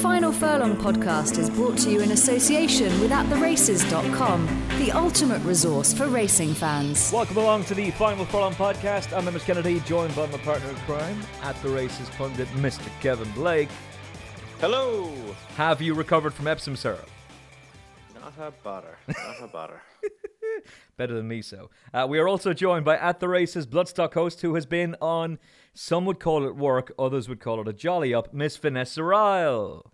Final Furlong podcast is brought to you in association with AtTheRaces.com, the ultimate resource for racing fans. Welcome along to the Final Furlong podcast. I'm Emmet Kennedy, joined by my partner in crime, at the races pundit, Mr. Kevin Blake. Hello. Have you recovered from Epsom syrup? Not a bother. Not a bother. Better than me, so. Uh, we are also joined by At the Races Bloodstock host, who has been on, some would call it work, others would call it a jolly up, Miss Vanessa Ryle.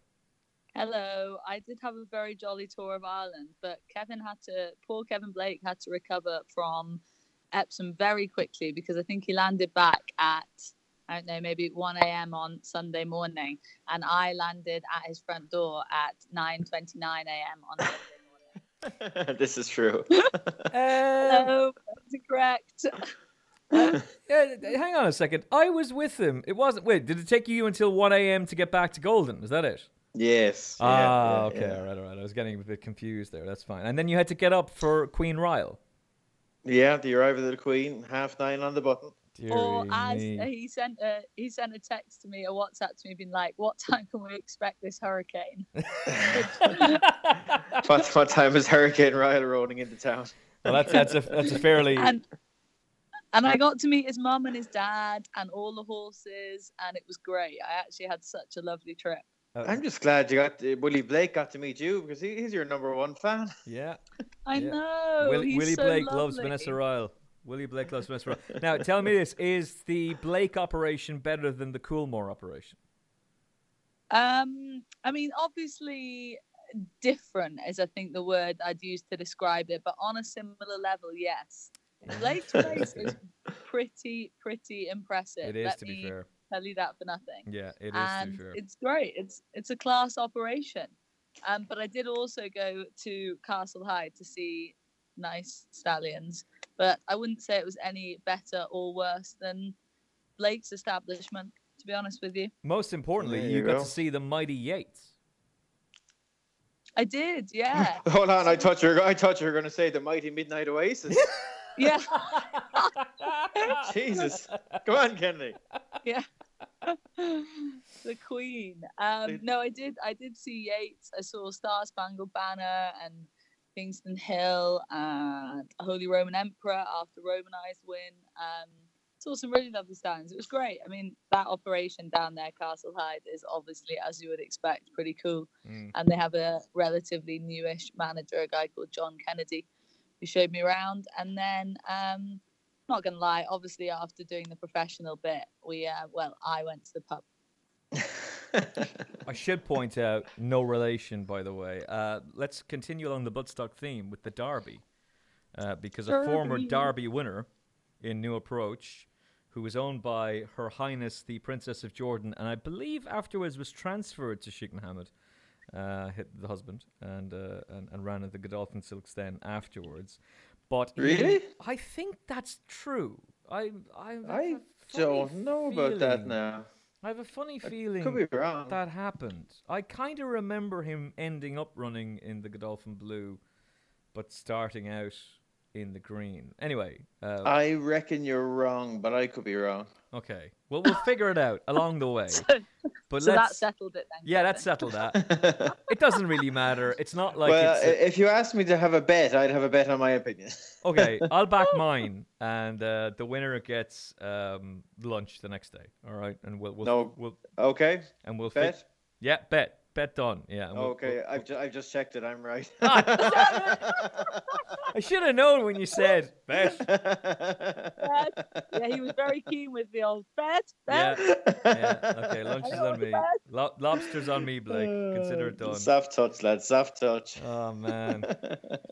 Hello. I did have a very jolly tour of Ireland, but Kevin had to, poor Kevin Blake had to recover from Epsom very quickly because I think he landed back at, I don't know, maybe 1 a.m. on Sunday morning, and I landed at his front door at 9:29 a.m. on Sunday morning. this is true. Uh, Hello, that's correct. yeah, hang on a second. I was with him. It wasn't. Wait, did it take you until 1 a.m. to get back to Golden? Is that it? yes. ah, yeah, okay. yeah. All right, all right. I was getting a bit confused there. That's fine. And then you had to get up for Queen Ryle. Yeah, the arrival of the Queen, half nine on the button. or Dearie as me. uh, he sent a he sent a text to me, a WhatsApp to me, being like, "What time can we expect this hurricane?" What, what time is Hurricane Ryle rolling into town? well, that's that's a that's a fairly and and I got to meet his mum and his dad and all the horses, and it was great. I actually had such a lovely trip. I'm just glad you got uh, Willie Blake got to meet you because he, he's your number one fan. yeah. I Yeah. know. Willie, he's Willie so Blake loves. Vanessa Ryle. Willie Blake loves Vanessa Ryle. Now, tell me this: Is the Blake operation better than the Coolmore operation? Um, I mean, obviously, different is I think the word I'd use to describe it, but on a similar level, yes. Blake's race is pretty, pretty impressive. It is, Let to be fair. tell you that for nothing. Yeah, it is. and to be fair. it's great. It's it's a class operation. Um, but I did also go to Castle Hyde to see nice stallions, but I wouldn't say it was any better or worse than Blake's establishment. To be honest with you, Most importantly, There you, you got go. to see the mighty Yeats. I did. Yeah, Hold on, I thought you were, I thought you were going to say the mighty Midnight Oasis. yeah, Jesus, come on, Kennedy. yeah. the Queen. Um, no, I did. I did see Yeats. I saw Star Spangled Banner and Kingston Hill and Holy Roman Emperor after Romanised win. Um, saw some really lovely stands. It was great. I mean, that operation down there, Castle Hyde, is obviously, as you would expect, pretty cool. Mm. And they have a relatively newish manager, a guy called John Kennedy, showed me around. And then, um, not gonna lie, obviously after doing the professional bit, we uh, well, I went to the pub. I should point out, no relation, by the way. Uh, let's continue along the Bloodstock theme with the Derby, uh, because a former Derby. Derby winner in New Approach, who was owned by Her Highness the Princess of Jordan, and I believe afterwards was transferred to Sheikh Mohammed, uh, hit the husband, and, uh, and and ran at the Godolphin Silks then afterwards. But Really? I think that's true. I I, I don't know about that now. I have a funny feeling Could be wrong. that happened. I kind of remember him ending up running in the Godolphin Blue, but starting out in the green. Anyway, uh, I reckon you're wrong, but I could be wrong. okay. Well, we'll figure it out along the way. So, But so that let's. settled it then. yeah, Kevin. that settled that. It doesn't really matter. It's not like well, it's. i- a- if you asked me to have a bet, I'd have a bet on my opinion. okay, I'll back mine, and uh, the winner gets um, lunch the next day. All right, and we'll we'll, No. we'll Okay, and we'll fi- bet. yeah, bet bet done. Yeah. and we'll- Okay, we'll- I've, ju- I've just checked it. I'm right. I should have known when you said bet. Bet. Yeah, he was very keen with the old bet. Bet. Yeah. Okay, lunch is on me. Lo- lobster's on me, Blake. Consider it done. Soft touch, lad. Soft touch. Oh man,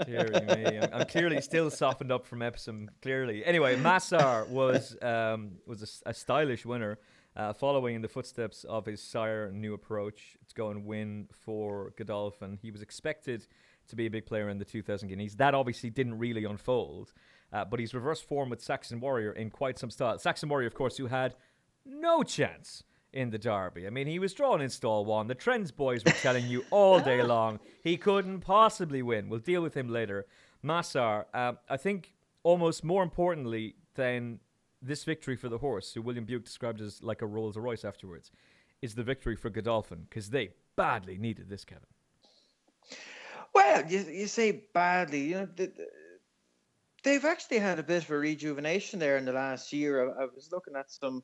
dearie me. I'm, I'm clearly still softened up from Epsom. Clearly. Anyway, Masar was um, was a s- a, stylish winner, uh, following in the footsteps of his sire, New Approach. to go and win for Godolphin. He was expected to be a big player in the 2000 Guineas. That obviously didn't really unfold, uh, but he's reversed form with Saxon Warrior in quite some style. Saxon Warrior, of course, who had no chance in the derby. I mean, he was drawn in stall one. The Trends boys were telling you all day long he couldn't possibly win. We'll deal with him later. Masar, um, I think almost more importantly than this victory for the horse, who William Buick described as like a Rolls Royce afterwards, is the victory for Godolphin because they badly needed this, Kevin. Well, you, you say badly. You know, the, the, they've actually had a bit of a rejuvenation there in the last year. I, I was looking at some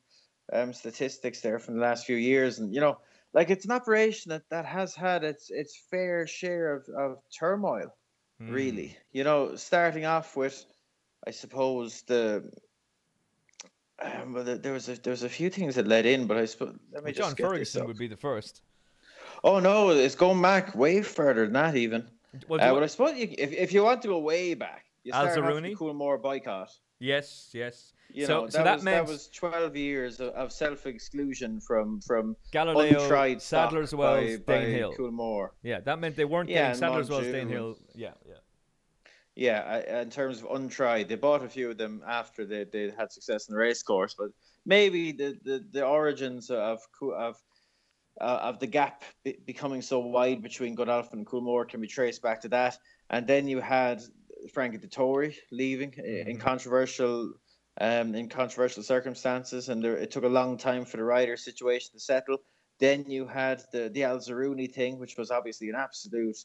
um, statistics there from the last few years, and you know, like it's an operation that, that has had its its fair share of, of turmoil, mm. really. You know, starting off with, I suppose the. Um, well, there was a there was a few things that led in, but I suppose let me well, just. John Ferguson would be the first. Oh no, it's going back way further than that even. Well, uh, well I suppose you, if if you want to go way back, you start Al Coolmore boycott. Yes, yes. You so, know, so that, that was, meant that was twelve years of, of self exclusion from from Galileo, Sadler's Wells, by, Danehill. Coolmore. Yeah, that meant they weren't yeah, getting Sadler's Wells, Danehill. Yeah, yeah. Yeah, in terms of untried, they bought a few of them after they, they had success in the race course, but maybe the, the, the origins of of uh, of the gap be- becoming so wide between Godolphin and Coolmore can be traced back to that. And then you had Frankie Dettori leaving mm-hmm. in controversial um, in controversial circumstances, and there, it took a long time for the rider situation to settle. Then you had the the Al Zarooni thing, which was obviously an absolute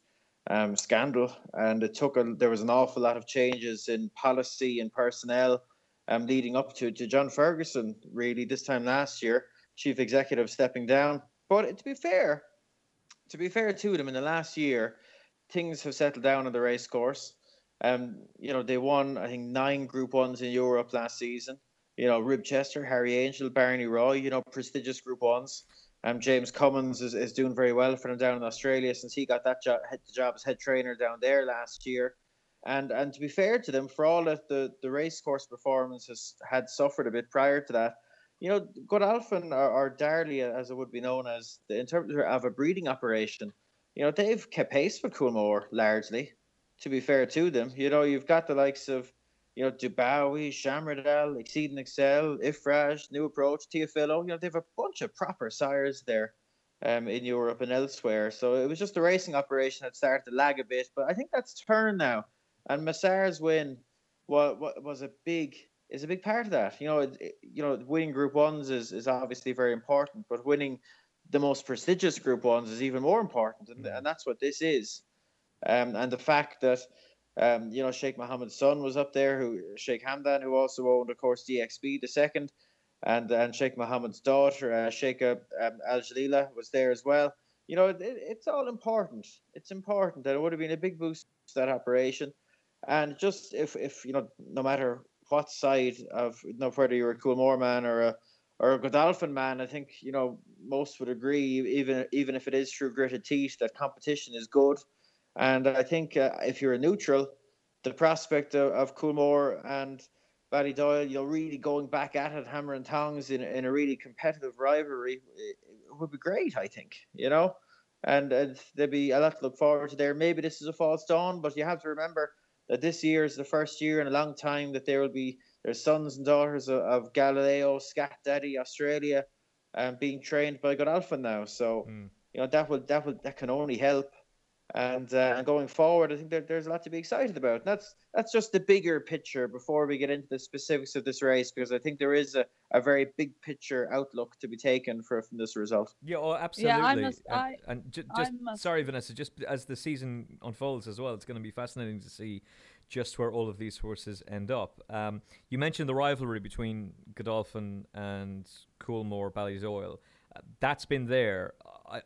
um, scandal, and it took a, there was an awful lot of changes in policy and personnel um, leading up to to John Ferguson. Really, this time last year, chief executive stepping down. But to be fair, to be fair to them, in the last year, things have settled down on the race course. Um, you know, they won, I think, nine Group Ones in Europe last season. You know, Ribchester, Harry Angel, Barney Roy, you know, prestigious Group Ones. Um, James Cummings is, is doing very well for them down in Australia since he got that job, job as head trainer down there last year. And and to be fair to them, for all that the, the race course performance has had suffered a bit prior to that, you know, Godolphin or, or Darley, as it would be known as, the interpreter of a breeding operation, you know, they've kept pace with Coolmore largely to be fair to them. You know, you've got the likes of, you know, Dubawi, Shamardal, Exceed and Excel, Iffraaj, New Approach, Teofilo. You know, they have a bunch of proper sires there um, in Europe and elsewhere. So it was just a racing operation that started to lag a bit. But I think that's turned now. And Masar's win was, was a big is a big part of that. You know, it, you know, winning Group Ones is, is obviously very important, but winning the most prestigious Group Ones is even more important, and, and that's what this is. Um, and the fact that um, you know Sheikh Mohammed's son was up there, who Sheikh Hamdan, who also owned, of course, Dee Ex Bee the second, and and Sheikh Mohammed's daughter, uh, Sheikh um, Al Jalila, was there as well. You know, it, it's all important. It's important that it would have been a big boost to that operation, and just if if you know, no matter what side of you know whether you're a Coolmore man or a or a Godolphin man, I think you know most would agree, even even if it is through gritted teeth, that competition is good. And I think uh, if you're a neutral, the prospect of, of Coolmore and Ballydoyle, you're really going back at it, hammer and tongs in, in a really competitive rivalry, it, it would be great, I think, you know? And, and there'd be a lot to look forward to there. Maybe this is a false dawn, but you have to remember that this year is the first year in a long time that there will be their sons and daughters of, of Galileo, Scat Daddy, Australia, um, being trained by Godolphin now. So, mm. you know, that will that will that can only help and uh, and going forward, I think that there's a lot to be excited about. And that's that's just the bigger picture before we get into the specifics of this race, because I think there is a, a very big picture outlook to be taken for from this result. Yeah, oh, absolutely. Yeah, I must, and, I, and ju- just must... sorry, Vanessa. Just as the season unfolds as well, it's going to be fascinating to see just where all of these horses end up. Um, you mentioned the rivalry between Godolphin and Coolmore Ballydoyle. Uh, that's been there.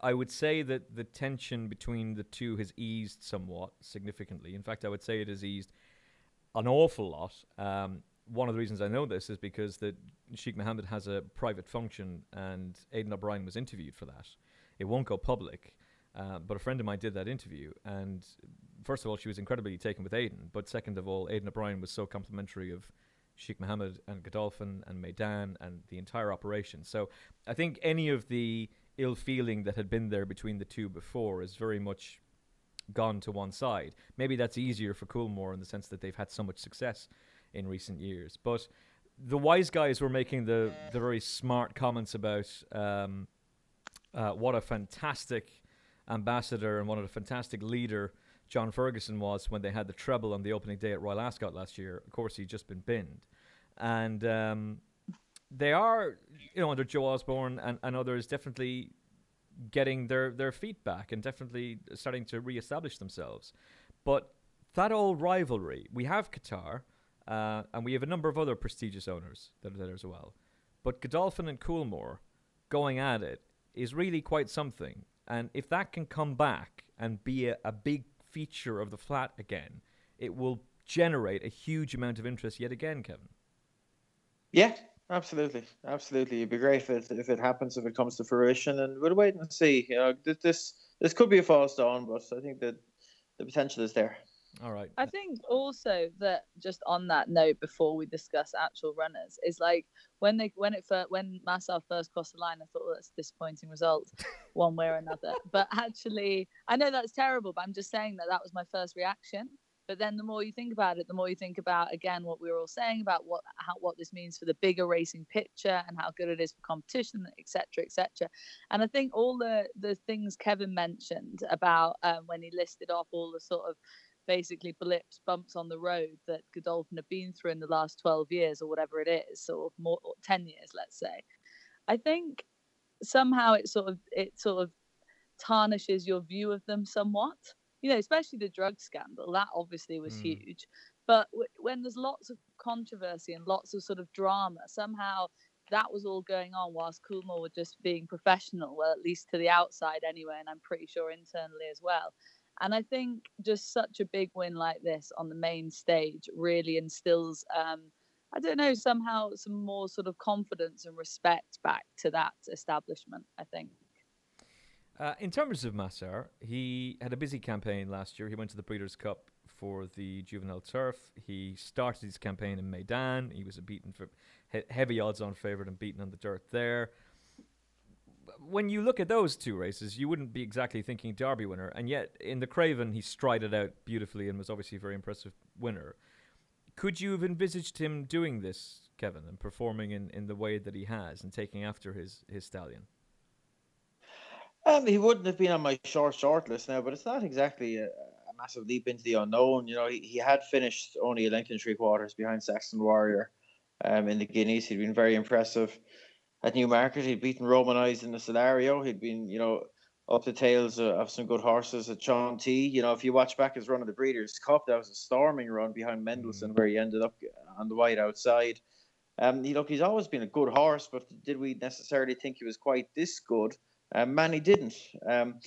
I, would say that the tension between the two has eased somewhat significantly. In fact, I would say it has eased an awful lot. Um, one of the reasons I know this is because that Sheikh Mohammed has a private function, and Aidan O'Brien was interviewed for that. It won't go public, uh, but a friend of mine did that interview, and first of all, she was incredibly taken with Aidan, but second of all, Aidan O'Brien was so complimentary of Sheikh Mohammed and Godolphin and Meydan and the entire operation. So I think any of the ill feeling that had been there between the two before is very much gone to one side. Maybe that's easier for Coolmore in the sense that they've had so much success in recent years. But the wise guys were making the, the very smart comments about um, uh, what a fantastic ambassador and what a fantastic leader John Ferguson was when they had the treble on the opening day at Royal Ascot last year. Of course, he'd just been binned. And um, they are, you know, under Joe Osborne and, and others, definitely getting their, their feet back and definitely starting to re-establish themselves. But that old rivalry, we have Qatar, uh, and we have a number of other prestigious owners that are there as well. But Godolphin and Coolmore going at it is really quite something. And if that can come back and be a, a big feature of the flat again, it will generate a huge amount of interest yet again, Kevin. Yeah, absolutely, absolutely. It'd be great if it, if it happens, if it comes to fruition, and we'll wait and see. You know, this this could be a false dawn, but I think that the potential is there. All right. I think also that just on that note, before we discuss actual runners, is like when they when it first, when Masar first crossed the line, I thought well, that's a disappointing result, one way or another. But actually, I know that's terrible, but I'm just saying that that was my first reaction. But then the more you think about it, the more you think about again what we were all saying about what how what this means for the bigger racing picture and how good it is for competition, etc., etc. And I think all the the things Kevin mentioned about um, when he listed off all the sort of basically blips, bumps on the road that Godolphin have been through in the last 12 years or whatever it is, or more or 10 years, let's say. I think somehow it sort of it sort of tarnishes your view of them somewhat you know, especially the drug scandal, that obviously was mm. huge. But w- when there's lots of controversy and lots of sort of drama, somehow that was all going on whilst Coolmore were just being professional, well, at least to the outside anyway, and I'm pretty sure internally as well. And I think just such a big win like this on the main stage really instills, um, I don't know, somehow some more sort of confidence and respect back to that establishment, I think. Uh, in terms of Masar, he had a busy campaign last year. He went to the Breeders' Cup for the juvenile turf. He started his campaign in Meydan. He was a beaten for he- heavy odds-on favourite and beaten on the dirt there. When you look at those two races, you wouldn't be exactly thinking Derby winner, and yet in the Craven he strided out beautifully and was obviously a very impressive winner. Could you have envisaged him doing this, Kevin, and performing in, in the way that he has and taking after his, his stallion? Um, he wouldn't have been on my short short list now, but it's not exactly a, a massive leap into the unknown. You know, he, he had finished only a length and three quarters behind Saxon Warrior um, in the Guineas. He'd been very impressive at Newmarket. He'd beaten Roman Eyes in the Solario. He'd been, you know, up the tails of some good horses at Chantilly. You know, if you watch back his run of the Breeders' Cup, that was a storming run behind Mendelssohn, mm. where he ended up on the white outside. Um, he, look, he's always been a good horse, but did we necessarily think he was quite this good? Um, Manny didn't. Um,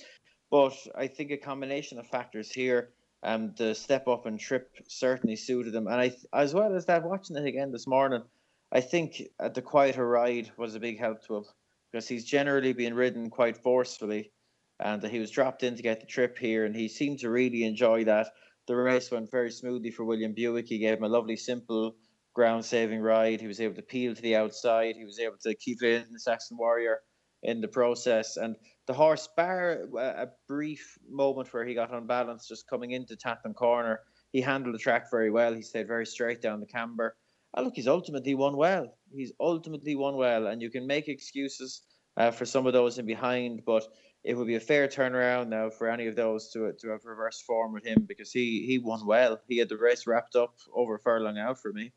but I think a combination of factors here, um, the step up and trip certainly suited him. And I, as well as that, watching it again this morning, I think at the quieter ride was a big help to him because he's generally been ridden quite forcefully, and he was dropped in to get the trip here, and he seemed to really enjoy that. The race went very smoothly for William Buick. He gave him a lovely, simple ground saving ride. He was able to peel to the outside. He was able to keep it in the Saxon Warrior in the process. And the horse, bar a brief moment where he got unbalanced just coming into Tattenham Corner, he handled the track very well. He stayed very straight down the camber. Oh, look, he's ultimately won well. He's ultimately won well, and you can make excuses uh, for some of those in behind, but it would be a fair turnaround now for any of those to to have reverse form with him because he he won well. He had the race wrapped up over furlong out for me.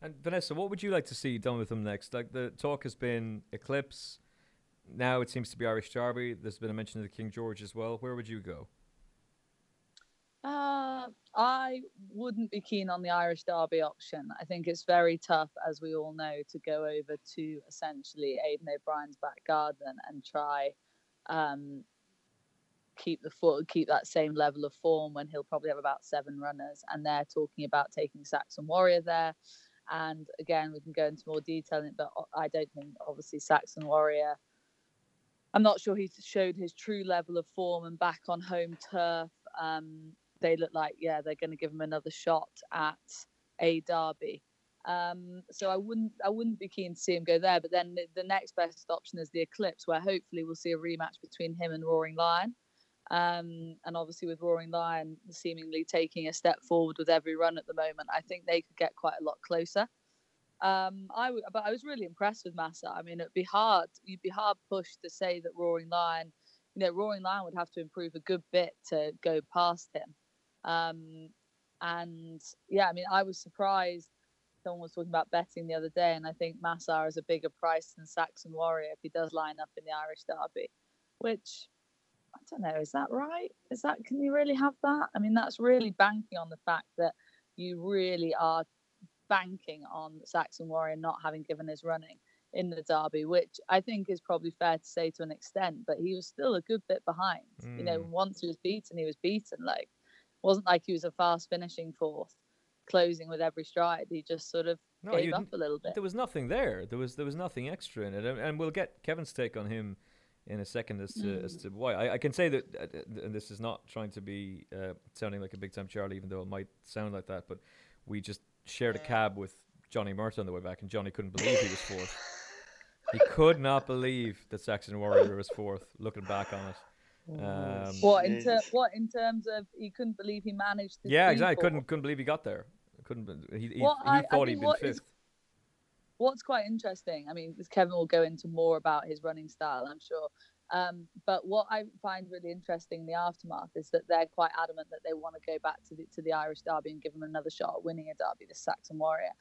And Vanessa, what would you like to see done with him next? Like the talk has been Eclipse, now it seems to be Irish Derby. There's been a mention of the King George as well. Where would you go? Uh, I wouldn't be keen on the Irish Derby option. I think it's very tough, as we all know, to go over to essentially Aidan O'Brien's back garden and try um, keep the foot, keep that same level of form when he'll probably have about seven runners. And they're talking about taking Saxon Warrior there. And again, we can go into more detail, in it, but I don't think obviously Saxon Warrior I'm not sure he showed his true level of form and back on home turf. Um, they look like yeah they're going to give him another shot at a derby. Um, so I wouldn't I wouldn't be keen to see him go there. But then the, the, next best option is the Eclipse, where hopefully we'll see a rematch between him and Roaring Lion. Um, and obviously with Roaring Lion seemingly taking a step forward with every run at the moment, I think they could get quite a lot closer. Um, I w- but I was really impressed with Masar. I mean, it'd be hard. You'd be hard pushed to say that Roaring Lion, you know, Roaring Lion would have to improve a good bit to go past him. Um, and yeah, I mean, I was surprised. Someone was talking about betting the other day, and I think Masar is a bigger price than Saxon Warrior if he does line up in the Irish Derby. which I don't know. Is that right? Is that can you really have that? I mean, that's really banking on the fact that you really are banking on Saxon Warrior not having given his running in the derby, which I think is probably fair to say to an extent. But he was still a good bit behind. Mm. You know, hmm. once he was beaten, he was beaten. Like, wasn't like he was a fast finishing fourth, closing with every stride. He just sort of no, gave up a little bit. There was nothing there. There was there was nothing extra in it, and, and we'll get Kevin's take on him in a second as to mm. as to why. I, I can say that, uh, uh, and this is not trying to be uh, sounding like a big time Charlie, even though it might sound like that. But we just shared a cab with Johnny Murtagh on the way back, and Johnny couldn't believe he was fourth. he could not believe that Saxon Warrior was fourth. Looking back on it. Um, what in ter- what in terms of he couldn't believe he managed to yeah exactly couldn't couldn't believe he got there couldn't he he, well, he I, thought I he'd been fifth is, what's quite interesting I mean Kevin will go into more about his running style I'm sure um, but what I find really interesting in the aftermath is that they're quite adamant that they want to go back to the to the Irish Derby and give them another shot at winning a Derby, the Saxon Warrior,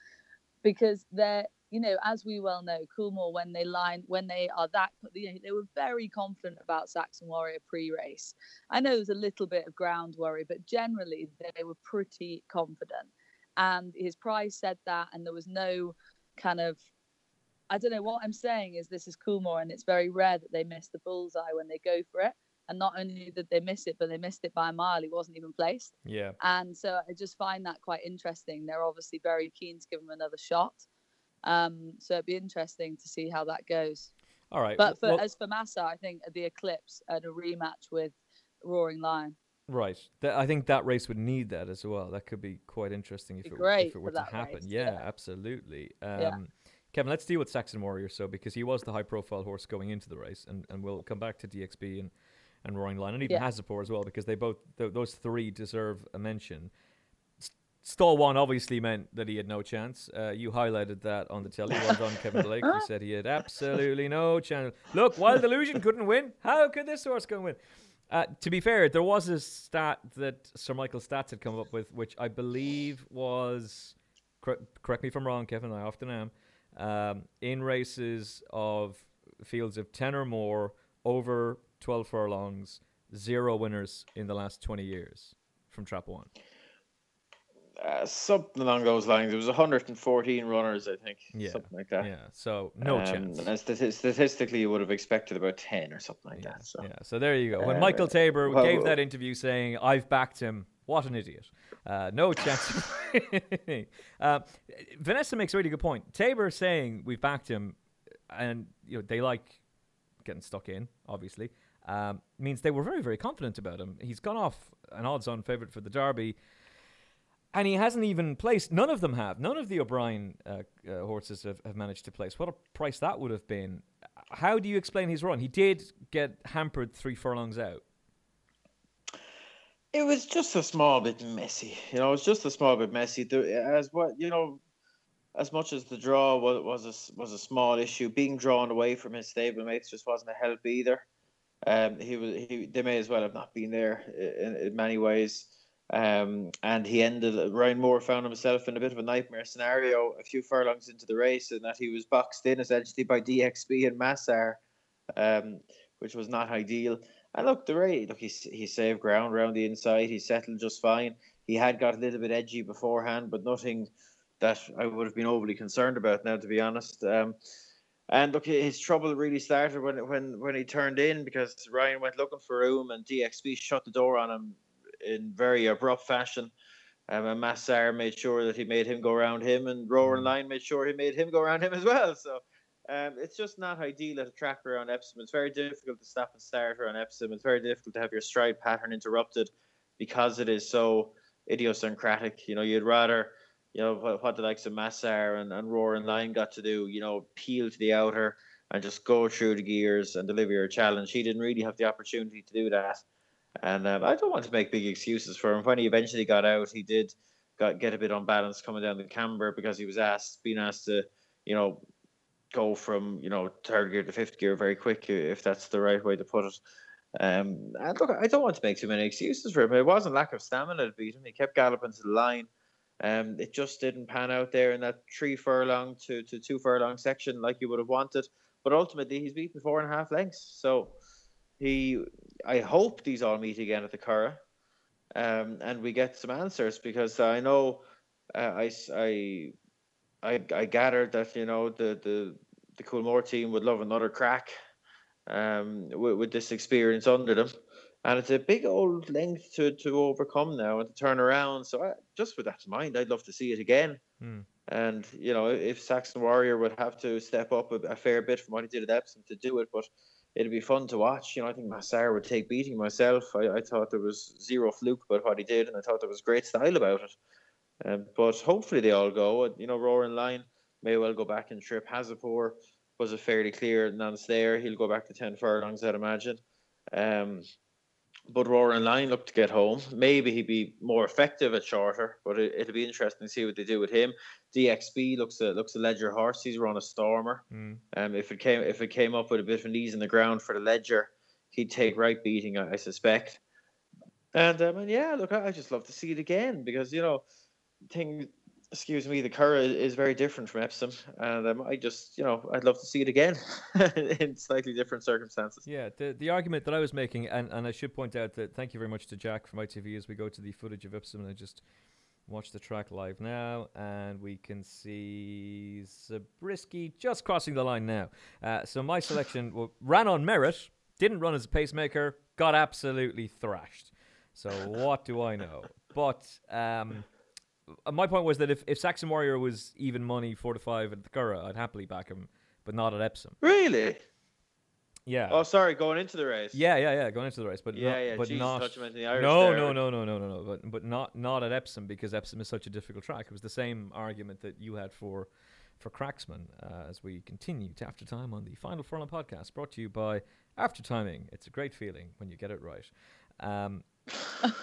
because they're you know as we well know, Coolmore when they line when they are that you know, they were very confident about Saxon Warrior pre-race. I know there's a little bit of ground worry, but generally they were pretty confident, and his prize said that, and there was no kind of I don't know what I'm saying is this is Coolmore, and it's very rare that they miss the bullseye when they go for it. And not only did they miss it, but they missed it by a mile. He wasn't even placed. Yeah. And so I just find that quite interesting. They're obviously very keen to give him another shot. Um, so it'd be interesting to see how that goes. All right. But for, well, as for Masar, I think the Eclipse and a rematch with Roaring Lion. Right. I think that race would need that as well. That could be quite interesting if, it, if it, were to happen. Race, yeah, yeah, absolutely. Um, yeah. Kevin, let's deal with Saxon Warrior so because he was the high profile horse going into the race, and, and we'll come back to Dee Ex Bee and, and Roaring Lion and even yeah. Hazapour as well because they both th- those three deserve a mention. Stall one obviously meant that he had no chance. Uh, you highlighted that on the telly. Well done, Kevin Blake. You said he had absolutely no chance. Look, Wild Illusion couldn't win. How could this horse go and win? Uh, to be fair, there was a stat that Sir Michael Stats had come up with, which I believe was. Cor- correct me if I'm wrong, Kevin. I often am um, in races of fields of 10 or more over 12 furlongs, zero winners in the last 20 years from Trap One. Uh, something along those lines. It was 114 runners, I think. Yeah. Something like that. Yeah. So no um, chance. And stati- statistically, you would have expected about 10 or something like yeah. that. So. Yeah. So there you go. When uh, Michael Tabor well, gave that interview saying, I've backed him, what an idiot. Uh, no chance. uh, Vanessa makes a really good point. Tabor saying we've backed him, and you know they like getting stuck in. Obviously, um, means they were very very confident about him. He's gone off an odds-on favourite for the Derby, and he hasn't even placed. None of them have. None of the O'Brien uh, uh, horses have, have managed to place. What a price that would have been. How do you explain his run? He did get hampered three furlongs out. It was just a small bit messy. You know, it was just a small bit messy. As what you know, as much as the draw was was a, was a small issue, being drawn away from his stablemates just wasn't a help either. Um, he was he they may as well have not been there in, in many ways. Um, and he ended. Ryan Moore found himself in a bit of a nightmare scenario a few furlongs into the race, and that he was boxed in essentially by Dee Ex Bee and Masar, um, which was not ideal. And look, the rate, look, he, he saved ground around the inside. He settled just fine. He had got a little bit edgy beforehand, but nothing that I would have been overly concerned about now, to be honest. Um, and look, his trouble really started when when when he turned in because Ryan went looking for room and Dee Ex Bee shut the door on him in very abrupt fashion. Um, and Masar made sure that he made him go around him, and Roaring mm. Lion made sure he made him go around him as well. So um, it's just not ideal at a track around Epsom. It's very difficult to stop and start around Epsom. It's very difficult to have your stride pattern interrupted because it is so idiosyncratic. You know, you'd rather, you know, what, what the likes of Masar and, and Roaring Lion got to do, you know, peel to the outer and just go through the gears and deliver your challenge. He didn't really have the opportunity to do that. And um, I don't want to make big excuses for him. When he eventually got out, he did got get a bit unbalanced coming down the camber because he was asked, being asked to, you know, go from you know third gear to fifth gear very quick if that's the right way to put it. Um, and look, I don't want to make too many excuses for him. It wasn't lack of stamina that beat him. He kept galloping to the line. Um, it just didn't pan out there in that three furlong to, to two furlong section like you would have wanted. But ultimately, he's beaten four and a half lengths. So, he, I hope these all meet again at the Curragh, um, and we get some answers because I know, uh, I, I, I, I gathered that you know the the the Coolmore team would love another crack, um, with, with this experience under them and it's a big old length to, to overcome now and to turn around. So I, just with that in mind, I'd love to see it again. Mm. And you know, if Saxon Warrior would have to step up a, a, fair bit from what he did at Epsom to do it, but it'd be fun to watch. You know, I think Masar would take beating myself. I, I thought there was zero fluke about what he did, and I thought there was great style about it. Um, but hopefully they all go. You know, Roaring Lion may well go back and trip. Hazapour was a fairly clear nonce there. He'll go back to ten furlongs, I'd imagine. Um, but Roaring Lion looked to get home. Maybe he'd be more effective at shorter, but it, will be interesting to see what they do with him. Dee Ex Bee looks a looks a Leger horse. He's run a stormer. Mm. Um, if it came if it came up with a bit of knees in the ground for the Leger, he'd take right beating, I, I suspect. And um, and yeah, look, I, I just love to see it again because you know, things excuse me, the Curragh is very different from Epsom, and um, I just, you know, I'd love to see it again in slightly different circumstances. Yeah, the the argument that I was making, and, and I should point out that thank you very much to Jack from ITV as we go to the footage of Epsom, and I just watch the track live now, and we can see Zabriskie just crossing the line now. Uh, so my selection ran on merit, didn't run as a pacemaker, got absolutely thrashed. So what do I know? But um, my point was that if, if Saxon Warrior was even money four to five at the Curragh, I'd happily back him, but not at Epsom. Really? Yeah. Oh, sorry, going into the race. Yeah, yeah, yeah, going into the race, but yeah, not, yeah, but Jesus, not. no, no, no, no, no, no, no, but but not not at Epsom because Epsom is such a difficult track. It was the same argument that you had for for Cracksman uh, as we continue to After Time on the Final Furlong podcast, brought to you by After Timing. It's a great feeling when you get it right. Um,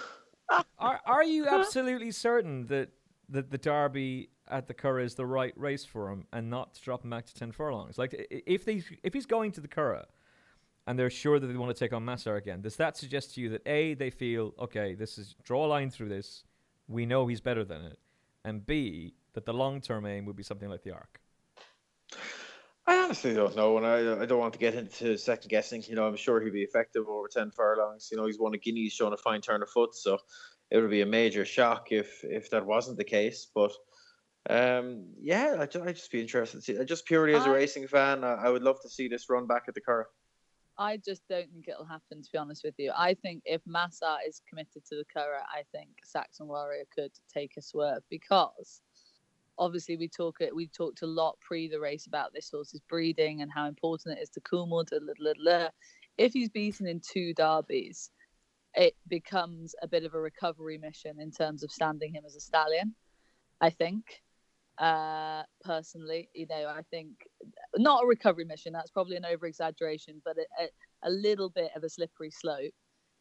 are are you absolutely certain that that the Derby at the Curragh is the right race for him and not to drop him back to ten furlongs? Like if they if he's going to the Curragh and they're sure that they want to take on Masar again, does that suggest to you that a they feel okay, this is draw a line through this, we know he's better than it, and b that the long term aim would be something like the Arc? I honestly don't know, and I I don't want to get into second guessing. You know, I'm sure he'd be effective over ten furlongs. You know, he's won a guinea, he's shown a fine turn of foot, so it would be a major shock if if that wasn't the case. But um, yeah, I just, I just be interested to see. Just purely as a I, racing fan, I, I, would love to see this run back at the Curragh. I just don't think it'll happen. To be honest with you, I think if Masar is committed to the Curragh, I think Saxon Warrior could take a swerve because obviously we talk we talked a lot pre the race about this horse's breeding and how important it is to Coolmore. If he's beaten in two derbies, it becomes a bit of a recovery mission in terms of standing him as a stallion. I think, uh, personally, you know, I think not a recovery mission. That's probably an over exaggeration, but a little bit of a slippery slope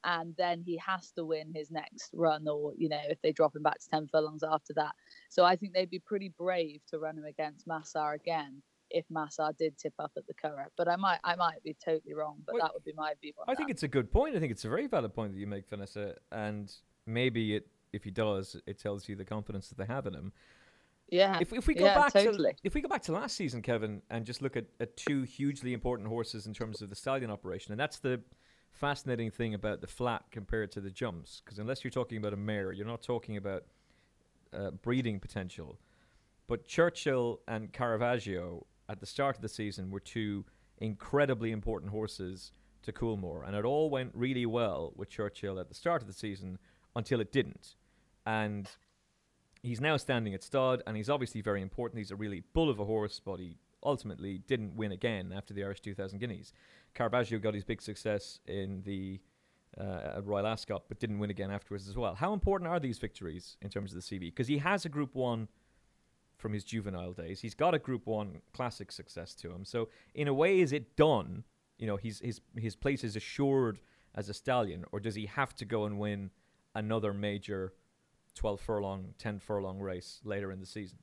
and then he has to win his next run or you know if they drop him back to 10 furlongs after that so i think they'd be pretty brave to run him against masar again if Masar did tip up at the Curragh but i might i might be totally wrong but well, that would be my view i that. think it's a good point i think it's a very valid point that you make vanessa and maybe it if he does it tells you the confidence that they have in him yeah. If, if we go yeah, back totally. to if we go back to last season, Kevin, and just look at, at two hugely important horses in terms of the stallion operation, and that's the fascinating thing about the flat compared to the jumps, because unless you're talking about a mare, you're not talking about uh, breeding potential. But Churchill and Caravaggio at the start of the season were two incredibly important horses to Coolmore, and it all went really well with Churchill at the start of the season until it didn't. And he's now standing at stud, and he's obviously very important. He's a really bull of a horse, but he ultimately didn't win again after the Irish 2000 Guineas. Caravaggio got his big success in the uh, Royal Ascot, but didn't win again afterwards as well. How important are these victories in terms of the CV? Because he has a Group One from his juvenile days. He's got a Group One classic success to him. So in a way, is it done? You know, his his his place is assured as a stallion, or does he have to go and win another major twelve furlong, ten furlong race later in the season?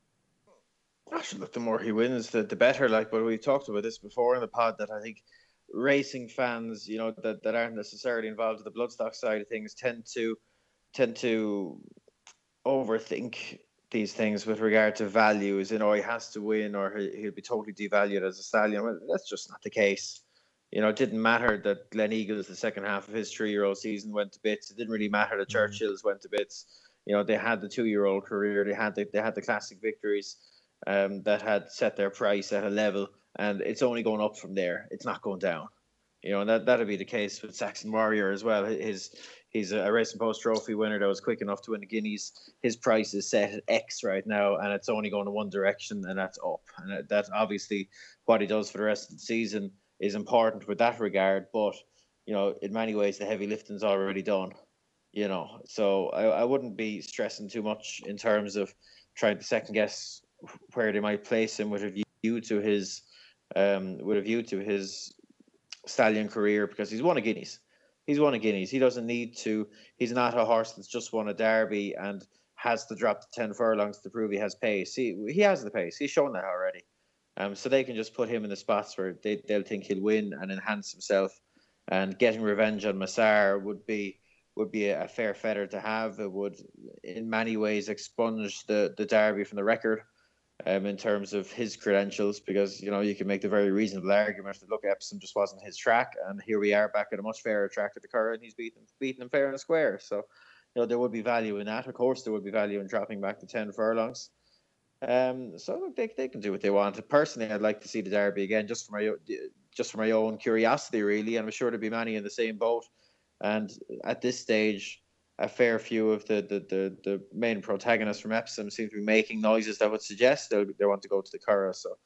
Actually, look, the more he wins, the, the better. Like, but we talked about this before in the pod that I think racing fans, you know, that, that aren't necessarily involved in the bloodstock side of things tend to tend to overthink these things with regard to values. You know, he has to win or he, will be totally devalued as a stallion. Well, that's just not the case. You know, it didn't matter that Gleneagles, the second half of his three-year-old season, went to bits. It didn't really matter that mm. Churchill's went to bits. You know, they had the two-year-old career. They had the, they had the classic victories um, that had set their price at a level, and it's only going up from there. It's not going down. You know, and that that'll be the case with Saxon Warrior as well. His he's a Racing Post Trophy winner that was quick enough to win the Guineas. His price is set at X right now, and it's only going in one direction, and that's up. And that's obviously what he does for the rest of the season is important with that regard. But you know, in many ways, the heavy lifting's already done. You know, so I, I wouldn't be stressing too much in terms of trying to second guess where they might place him with a view to his um with a view to his stallion career because he's won a Guineas. He's won a Guineas. He doesn't need to. He's not a horse that's just won a Derby and has to drop the ten furlongs to prove he has pace. He he has the pace. He's shown that already. Um, so they can just put him in the spots where they they'll think he'll win and enhance himself. And getting revenge on Masar would be would be a, a fair feather to have. It would, in many ways, expunge the the Derby from the record um, in terms of his credentials because you know you can make the very reasonable argument that look Epsom just wasn't his track and here we are back at a much fairer track at the Curragh and he's beaten beaten him fair and square. So you know there would be value in that. Of course there would be value in dropping back to 10 furlongs. Um so look they, they can do what they want. Personally I'd like to see the Derby again just for my just for my own curiosity really and I'm sure there'll be many in the same boat. And at this stage a fair few of the, the, the, the, main protagonists from Epsom seem to be making noises that would suggest they they want to go to the Curragh. So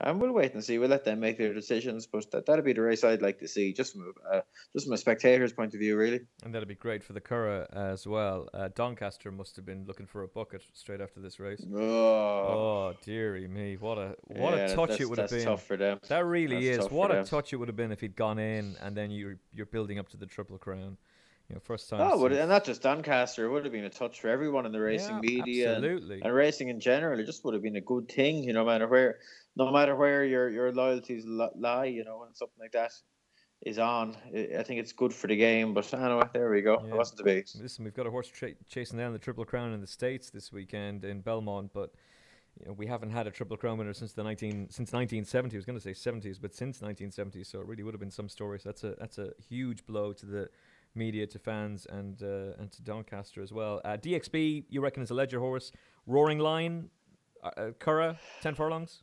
um, we'll wait and see. We'll let them make their decisions, but that that'd be the race I'd like to see, just from a, uh, just from a spectator's point of view, really. And that'd be great for the Curragh as well. Uh, Doncaster must have been looking for a bucket straight after this race. Oh, oh dearie me, what a what yeah, a touch it would have been. Tough for them. That really that's is. What a touch it would have been if he'd gone in and then you you're building up to the triple crown. You know, first time. Oh, and not just Doncaster. It would have been a touch for everyone in the racing yeah, media absolutely. And, and, racing in general. It just would have been a good thing, you know, no matter where, no matter where your your loyalties lie, you know, when something like that is on. I think it's good for the game. But anyway, there we go. Yeah. It wasn't to be. Listen, we've got a horse tra- chasing down the Triple Crown in the states this weekend in Belmont, but. You know, we haven't had a triple crown winner since the 19 since 1970. I was going to say 70s, but since 1970. So it really would have been some stories. So that's a that's a huge blow to the media to fans and uh, and to Doncaster as well. Uh, Dee Ex Bee, you reckon is a Leger horse. Roaring Lion, uh, uh Curragh, ten furlongs.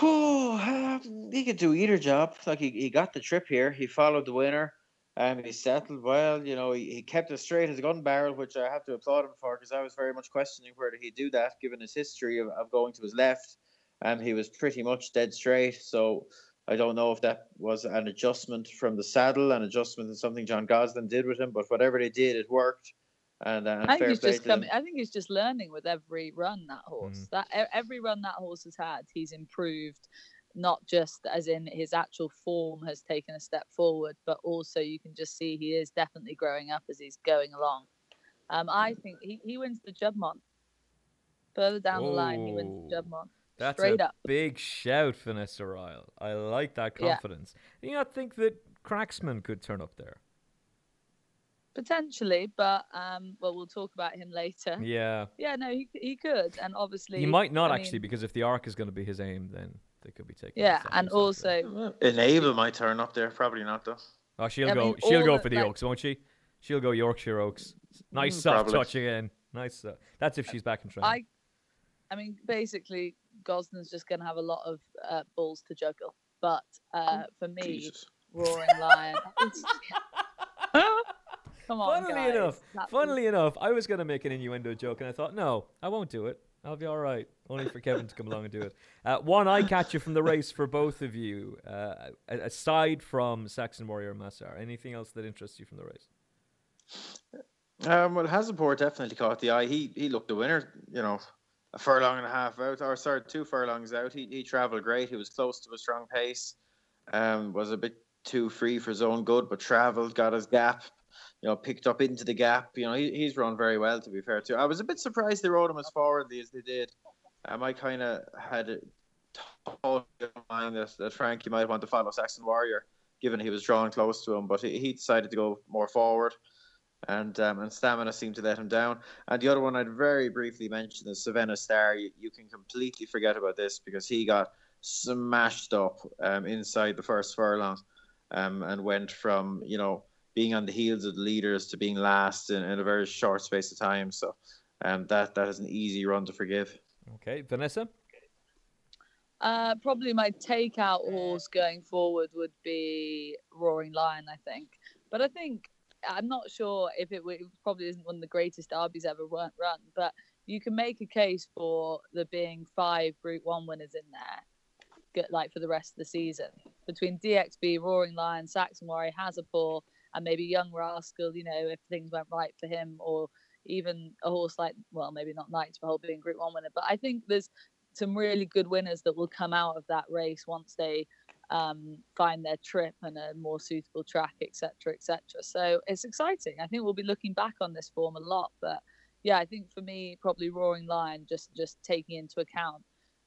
Oh, he could do either job. Like he, he got the trip here. He followed the winner. Um, he settled well. You know, he, he kept it straight as a gun barrel, which I have to applaud him for because I was very much questioning whether he'd do that given his history of, of going to his left. Um, he was pretty much dead straight. So I don't know if that was an adjustment from the saddle, an adjustment to something John Gosden did with him, but whatever they did, it worked. And, uh, I think he's just coming. I think he's just learning with every run that horse. Mm. That every run that horse has had, he's improved. Not just as in his actual form has taken a step forward, but also you can just see he is definitely growing up as he's going along. Um, I think he, he wins the Juddmonte. Further down the line, he wins the Juddmonte. That's Straight a up. big shout, Vanessa Ryle. I like that confidence. Yeah. You not think that Cracksman could turn up there? Potentially, but um, well, we'll talk about him later. Yeah. Yeah, no, he he could, and obviously he might not I actually mean, because if the arc is going to be his aim, then they could be taking. Yeah, and also Enable might turn up there. Probably not though. Oh, she'll I go. Mean, she'll go the, for the like, Oaks, won't she? She'll go Yorkshire Oaks. Nice mm, soft probably. touch again. Nice. Uh, that's if she's back in training. I, I mean, basically, Gosden's just going to have a lot of uh, balls to juggle. But uh, for me, Jesus. Roaring Lion. Come on, funnily guys. enough, funnily enough, I was going to make an innuendo joke, and I thought, no, I won't do it. I'll be all right. Only for Kevin to come along and do it. Uh, one eye catcher from the race for both of you, uh, aside from Saxon Warrior Masar. Anything else that interests you from the race? Um, well, Hazapour definitely caught the eye. He he looked the winner. You know, a furlong and a half out, or sorry, two furlongs out. He he travelled great. He was close to a strong pace. Um, was a bit too free for his own good, but travelled, got his gap. You know, picked up into the gap. You know, he, he's run very well. To be fair too, I was a bit surprised they rode him as forwardly as they did. Um, I kind of had thought in mind that, that Frankie might want to follow Saxon Warrior, given he was drawn close to him, but he, he decided to go more forward and um, and stamina seemed to let him down. And the other one I'd very briefly mention is Sevenna Star. You, you can completely forget about this because he got smashed up um, inside the first furlong. um, and went from you know being on the heels of the leaders to being last in, in a very short space of time. So um, that that is an easy run to forgive. Okay, Vanessa. Uh, probably my takeout horse going forward would be Roaring Lion, I think. But I think I'm not sure if it, it probably isn't one of the greatest derbies ever run, run, but you can make a case for there being five Group One winners in there, like for the rest of the season between Dee Ex Bee, Roaring Lion, Saxon Warrior, Hazapour, and maybe Young Rascal. You know, if things went right for him, or even a horse like well, maybe not Knights for being Group One winner, but I think there's some really good winners that will come out of that race once they um, find their trip and a more suitable track, etc., etc. So it's exciting. I think we'll be looking back on this form a lot, but yeah, I think for me, probably Roaring Lion, just just taking into account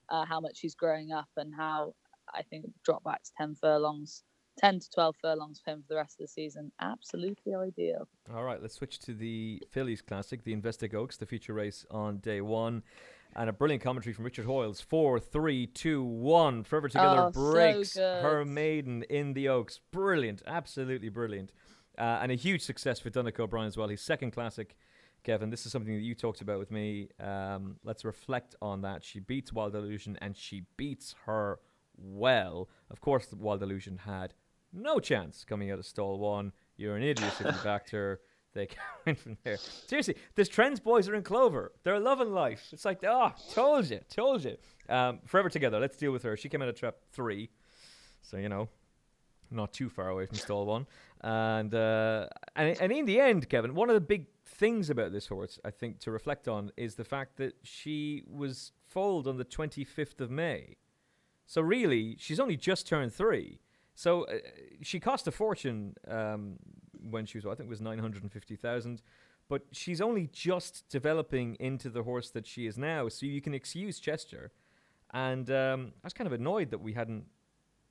uh, how much he's growing up and how I think drop back to ten furlongs. 10 to 12 furlongs for him for the rest of the season. Absolutely ideal. All right, let's switch to the fillies Classic, the Investec Oaks, the feature race on day one and a brilliant commentary from Richard Hoiles. Four, three, two, one. Forever Together oh, breaks so her maiden in the Oaks. Brilliant, absolutely brilliant. Uh, and a huge success for Donnacha O'Brien as well. His second classic, Kevin. This is something that you talked about with me. Um, let's reflect on that. She beats Wild Illusion and she beats her well. Of course, Wild Illusion had no chance coming out of stall one. You're an idiot if you backed her they went from there. Seriously, this trends boys are in clover. They're loving life. It's like, oh, told you, told you. Um, forever together. Let's deal with her. She came out of trap three, so you know, not too far away from stall one. And uh, and and in the end, Kevin, one of the big things about this horse, I think, to reflect on is the fact that she was foaled on the 25th of May. So really, she's only just turned three. So uh, she cost a fortune um, when she was, I think it was 950,000. But she's only just developing into the horse that she is now. So you can excuse Chester. And um, I was kind of annoyed that we hadn't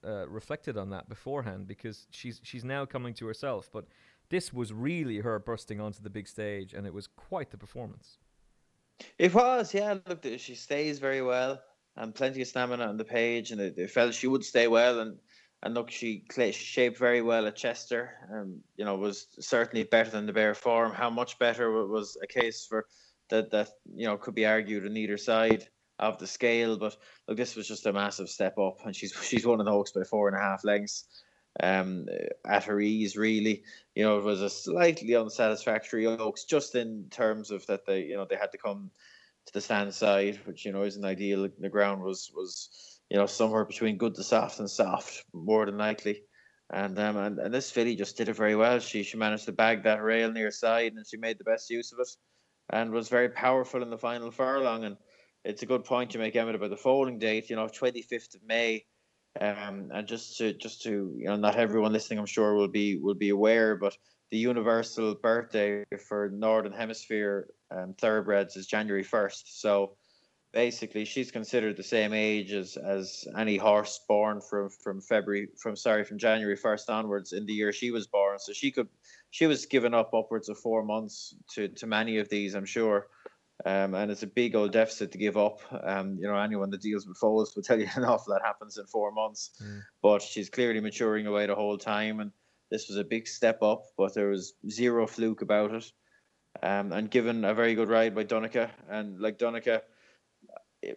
uh, reflected on that beforehand because she's she's now coming to herself. But this was really her bursting onto the big stage, and it was quite the performance. It was, yeah. Look, she stays very well, and plenty of stamina on the page, and it, it felt she would stay well. And and look, she shaped very well at Chester. Um, you know, was certainly better than the bare form. How much better was a case for that that you know could be argued on either side of the scale. But look, this was just a massive step up, and she's she's won the Oaks by four and a half lengths. Um, at her ease, really, you know, it was a slightly unsatisfactory Oaks, just in terms of that they, you know, they had to come to the stand side, which you know isn't ideal. The ground was was you know, somewhere between good to soft and soft, more than likely. And um, and, and this filly just did it very well. She she managed to bag that rail near side, and she made the best use of it, and was very powerful in the final furlong. And it's a good point you make, Emmett, about the foaling date. You know, twenty fifth of May. Um, and just to just to you know, not everyone listening, I'm sure will be will be aware, but the universal birthday for Northern Hemisphere um, thoroughbreds is January first. So basically she's considered the same age as as any horse born from from February from sorry from January first onwards in the year she was born. So she could she was given up upwards of four months to to many of these, I'm sure. Um, and it's a big old deficit to give up. Um, you know, anyone that deals with foals will tell you an awful lot happens in four months. Mm. But she's clearly maturing away the whole time, and this was a big step up. But there was zero fluke about it, um, and given a very good ride by Donnacha, and like Donnacha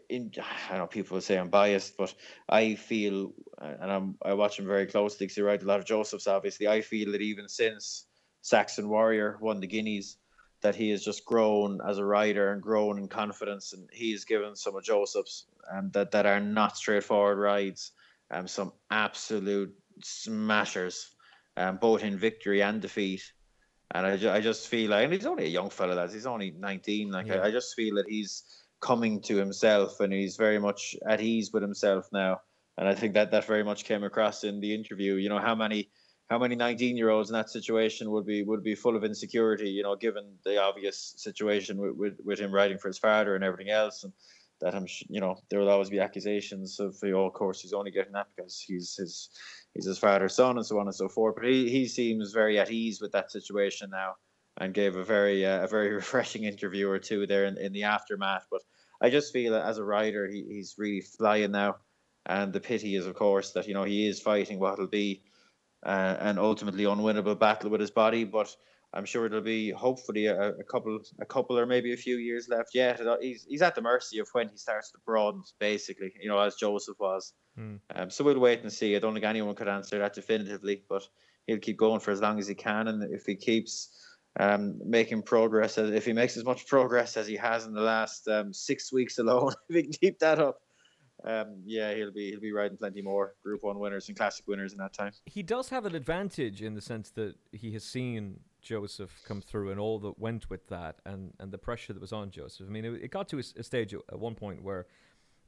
in, I know people say I'm biased, but I feel, and I'm I watch him very closely because he rides a lot of Josephs. Obviously, I feel that even since Saxon Warrior won the Guineas, that he has just grown as a rider and grown in confidence, and he's given some of Josephs um, that that are not straightforward rides, um, some absolute smashers, um, both in victory and defeat. And I, ju- I just feel like, and he's only a young fella, lads. He's only 19. Like, yeah. I, I just feel that he's coming to himself and he's very much at ease with himself now. And I think that that very much came across in the interview. You know, how many how many 19 year olds in that situation would be would be full of insecurity, you know, given the obvious situation with, with, with him writing for his father and everything else. And that I'm, you know, there will always be accusations of, you know, of course, he's only getting that because he's his he's his father's son and so on and so forth. But he, he seems very at ease with that situation now and gave a very uh, a very refreshing interview or two there in, in the aftermath. But I just feel that as a rider, he, he's really flying now, and the pity is, of course, that you know he is fighting what will be uh, an ultimately unwinnable battle with his body. But I'm sure it'll be hopefully a, a, couple, a couple or maybe a few years left yet. He's he's at the mercy of when he starts to broaden, basically. You know, as Joseph was. Mm. Um, so we'll wait and see. I don't think anyone could answer that definitively, but he'll keep going for as long as he can, and if he keeps um, making progress, if he makes as much progress as he has in the last um, six weeks alone, if he can keep that up, um, yeah, he'll be he'll be riding plenty more Group One winners and Classic winners in that time. He does have an advantage in the sense that he has seen Joseph come through and all that went with that, and, and the pressure that was on Joseph. I mean, it, it got to a, a, stage at one point where,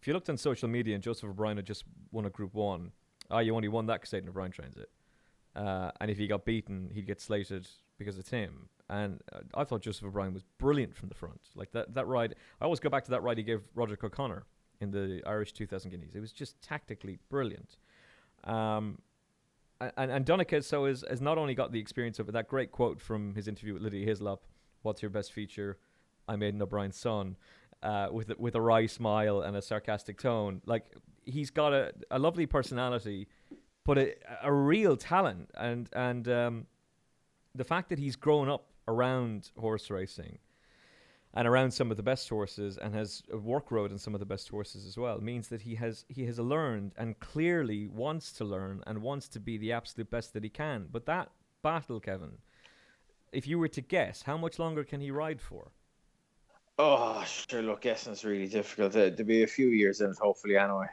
if you looked on social media and Joseph O'Brien had just won a Group One, ah, oh, you only won that because Aidan O'Brien trains it, uh, and if he got beaten, he'd get slated because it's him. And uh, I thought Joseph O'Brien was brilliant from the front. Like that that ride, I always go back to that ride he gave Roderic O'Connor in the Irish 2000 Guineas. It was just tactically brilliant. Um, and, and Donnacha so has, has not only got the experience of that great quote from his interview with Lydia Hislop, what's your best feature? I made an O'Brien son, uh, with, with a wry smile and a sarcastic tone. Like, he's got a, a lovely personality, but a, a real talent. And, and um, the fact that he's grown up around horse racing and around some of the best horses and has work rode in some of the best horses as well means that he has he has learned and clearly wants to learn and wants to be the absolute best that he can. But that battle, Kevin, if you were to guess, how much longer can he ride for? Oh, sure. Look, guessing is really difficult. To, to be a few years in it, hopefully, anyway.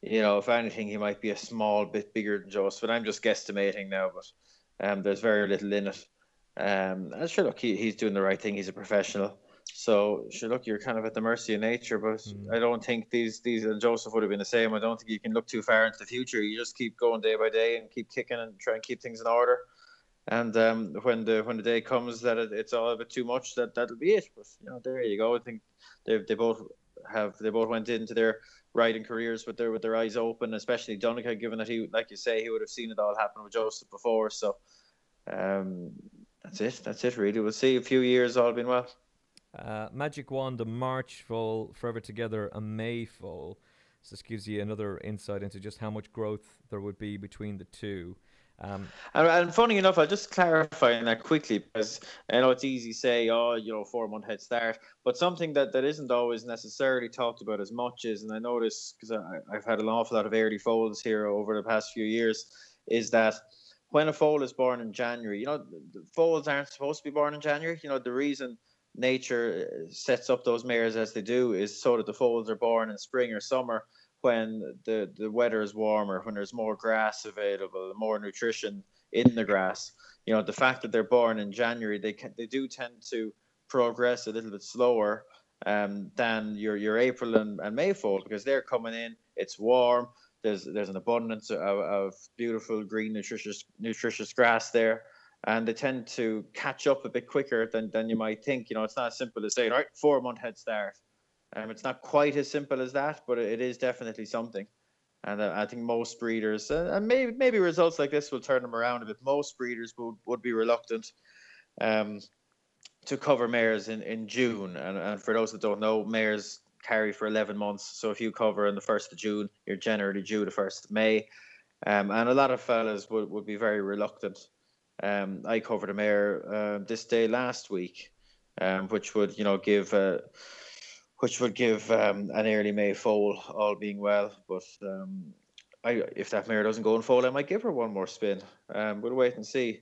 You know, if anything, he might be a small bit bigger than Joseph. But I'm just guesstimating now. But um, there's very little in it. Um, and sure, look, he, he's doing the right thing. He's a professional. So, sure, look, you're kind of at the mercy of nature, but mm. I don't think these these and Joseph would have been the same. I don't think you can look too far into the future. You just keep going day by day and keep kicking and try and keep things in order. And um, when the when the day comes that it, it's all a bit too much, that that'll be it. But you know, there you go. I think they they both have they both went into their riding careers with their with their eyes open, especially Donnacha, given that he, like you say, he would have seen it all happen with Joseph before. So, um, that's it. That's it. Really, we'll see. A few years, all been well. Uh, Magic Wand, a March foal, Forever Together, a May foal. So this gives you another insight into just how much growth there would be between the two. Um, and, and, funny enough, I'll just clarify that quickly because I know it's easy to say, oh, you know, four month head start, but something that, that isn't always necessarily talked about as much is, and I notice because I've had an awful lot of early foals here over the past few years, is that when a foal is born in January, you know, foals aren't supposed to be born in January. You know, the reason nature uh, sets up those mares as they do is so that the foals are born in spring or summer when the, the weather is warmer, when there's more grass available, more nutrition in the grass. You know, the fact that they're born in January, they can, they do tend to progress a little bit slower um, than your your April and, and May foal because they're coming in. It's warm. There's there's an abundance of, of beautiful green nutritious nutritious grass there and they tend to catch up a bit quicker than, than you might think. You know, it's not as simple as saying, right, four month head start. Um, it's not quite as simple as that, but it is definitely something. And uh, I think most breeders, uh, and maybe maybe results like this will turn them around a bit. Most breeders would, would be reluctant um, to cover mares in, in June. And, and for those that don't know, mares carry for 11 months. So if you cover in the 1st of June, you're generally due the 1st of May. Um, and a lot of fellas would, would be very reluctant um, I covered a mare uh, this day last week, um, which would you know give uh, which would give um, an early May foal, all being well. But um, I, if that mare doesn't go in foal, I might give her one more spin. Um, we'll wait and see.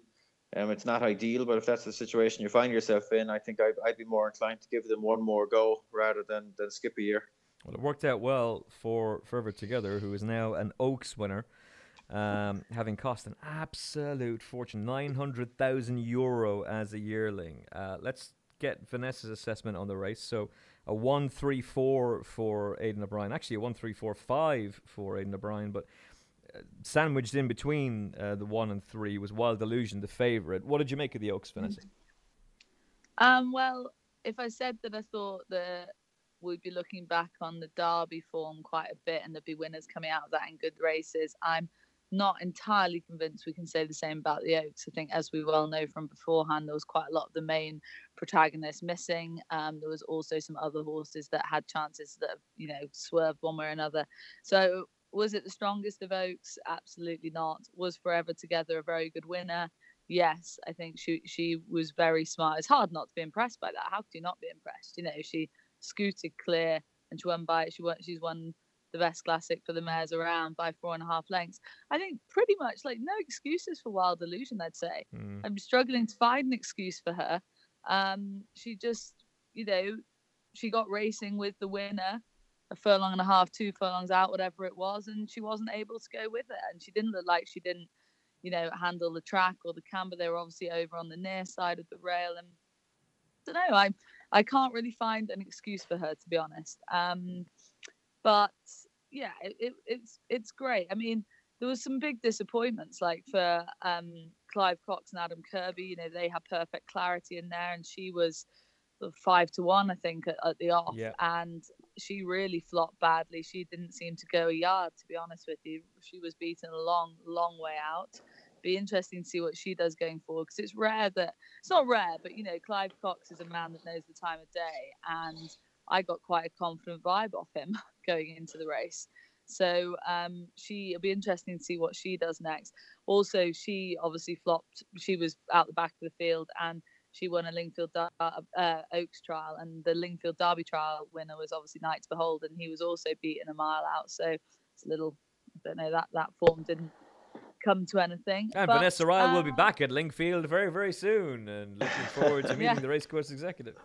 Um, it's not ideal, but if that's the situation you find yourself in, I think I'd, I'd be more inclined to give them one more go rather than, than skip a year. Well, it worked out well for Forever Together, who is now an Oaks winner um, having cost an absolute fortune 900,000 euro as a yearling. Uh, let's get Vanessa's assessment on the race. So a 134 for Aidan O'Brien, actually a 1345 for Aidan O'Brien, but sandwiched in between uh, the 1 and 3 was Wild Illusion, the favourite. What did you make of the Oaks, Vanessa? Um, well, if I said that I thought that we'd be looking back on the Derby form quite a bit and there'd be winners coming out of that in good races, I'm not entirely convinced we can say the same about the Oaks. I think, as we well know from beforehand, there was quite a lot of the main protagonists missing. Um, there was also some other horses that had chances that have, you know, swerved one way or another. So was it the strongest of Oaks? Absolutely not. Was Forever Together a very good winner? Yes, I think she she was very smart. It's hard not to be impressed by that. How could you not be impressed? You know, she scooted clear and she won by she won she's won the best classic for the mares around by four and a half lengths. I think pretty much like no excuses for Wild Illusion. I'd say Mm. I'm struggling to find an excuse for her. Um, she just you know she got racing with the winner a furlong and a half, two furlongs out, whatever it was, and she wasn't able to go with it. And she didn't look like she didn't, you know, handle the track or the camber. They were obviously over on the near side of the rail, and I don't know. I I can't really find an excuse for her to be honest. Um, but yeah, it, it, it's it's great. I mean, there was some big disappointments, like for um, Clive Cox and Adam Kirby. You know, they had perfect clarity in there, and she was five to one, I think, at, at the off, Yeah. and she really flopped badly. She didn't seem to go a yard, to be honest with you. She was beaten a long, long way out. Be interesting to see what she does going forward because it's rare that it's not rare, but you know, Clive Cox is a man that knows the time of day, and I got quite a confident vibe off him going into the race. So um, she it'll be interesting to see what she does next. Also, she obviously flopped. She was out the back of the field and she won a Lingfield Dar- uh, Oaks trial, and the Lingfield Derby trial winner was obviously Knights Behold, and he was also beaten a mile out. So it's a little, I don't know that that form didn't come to anything. And But, Vanessa Ryle will be uh, back at Lingfield very, very soon, and looking forward to meeting Yeah. the racecourse executive.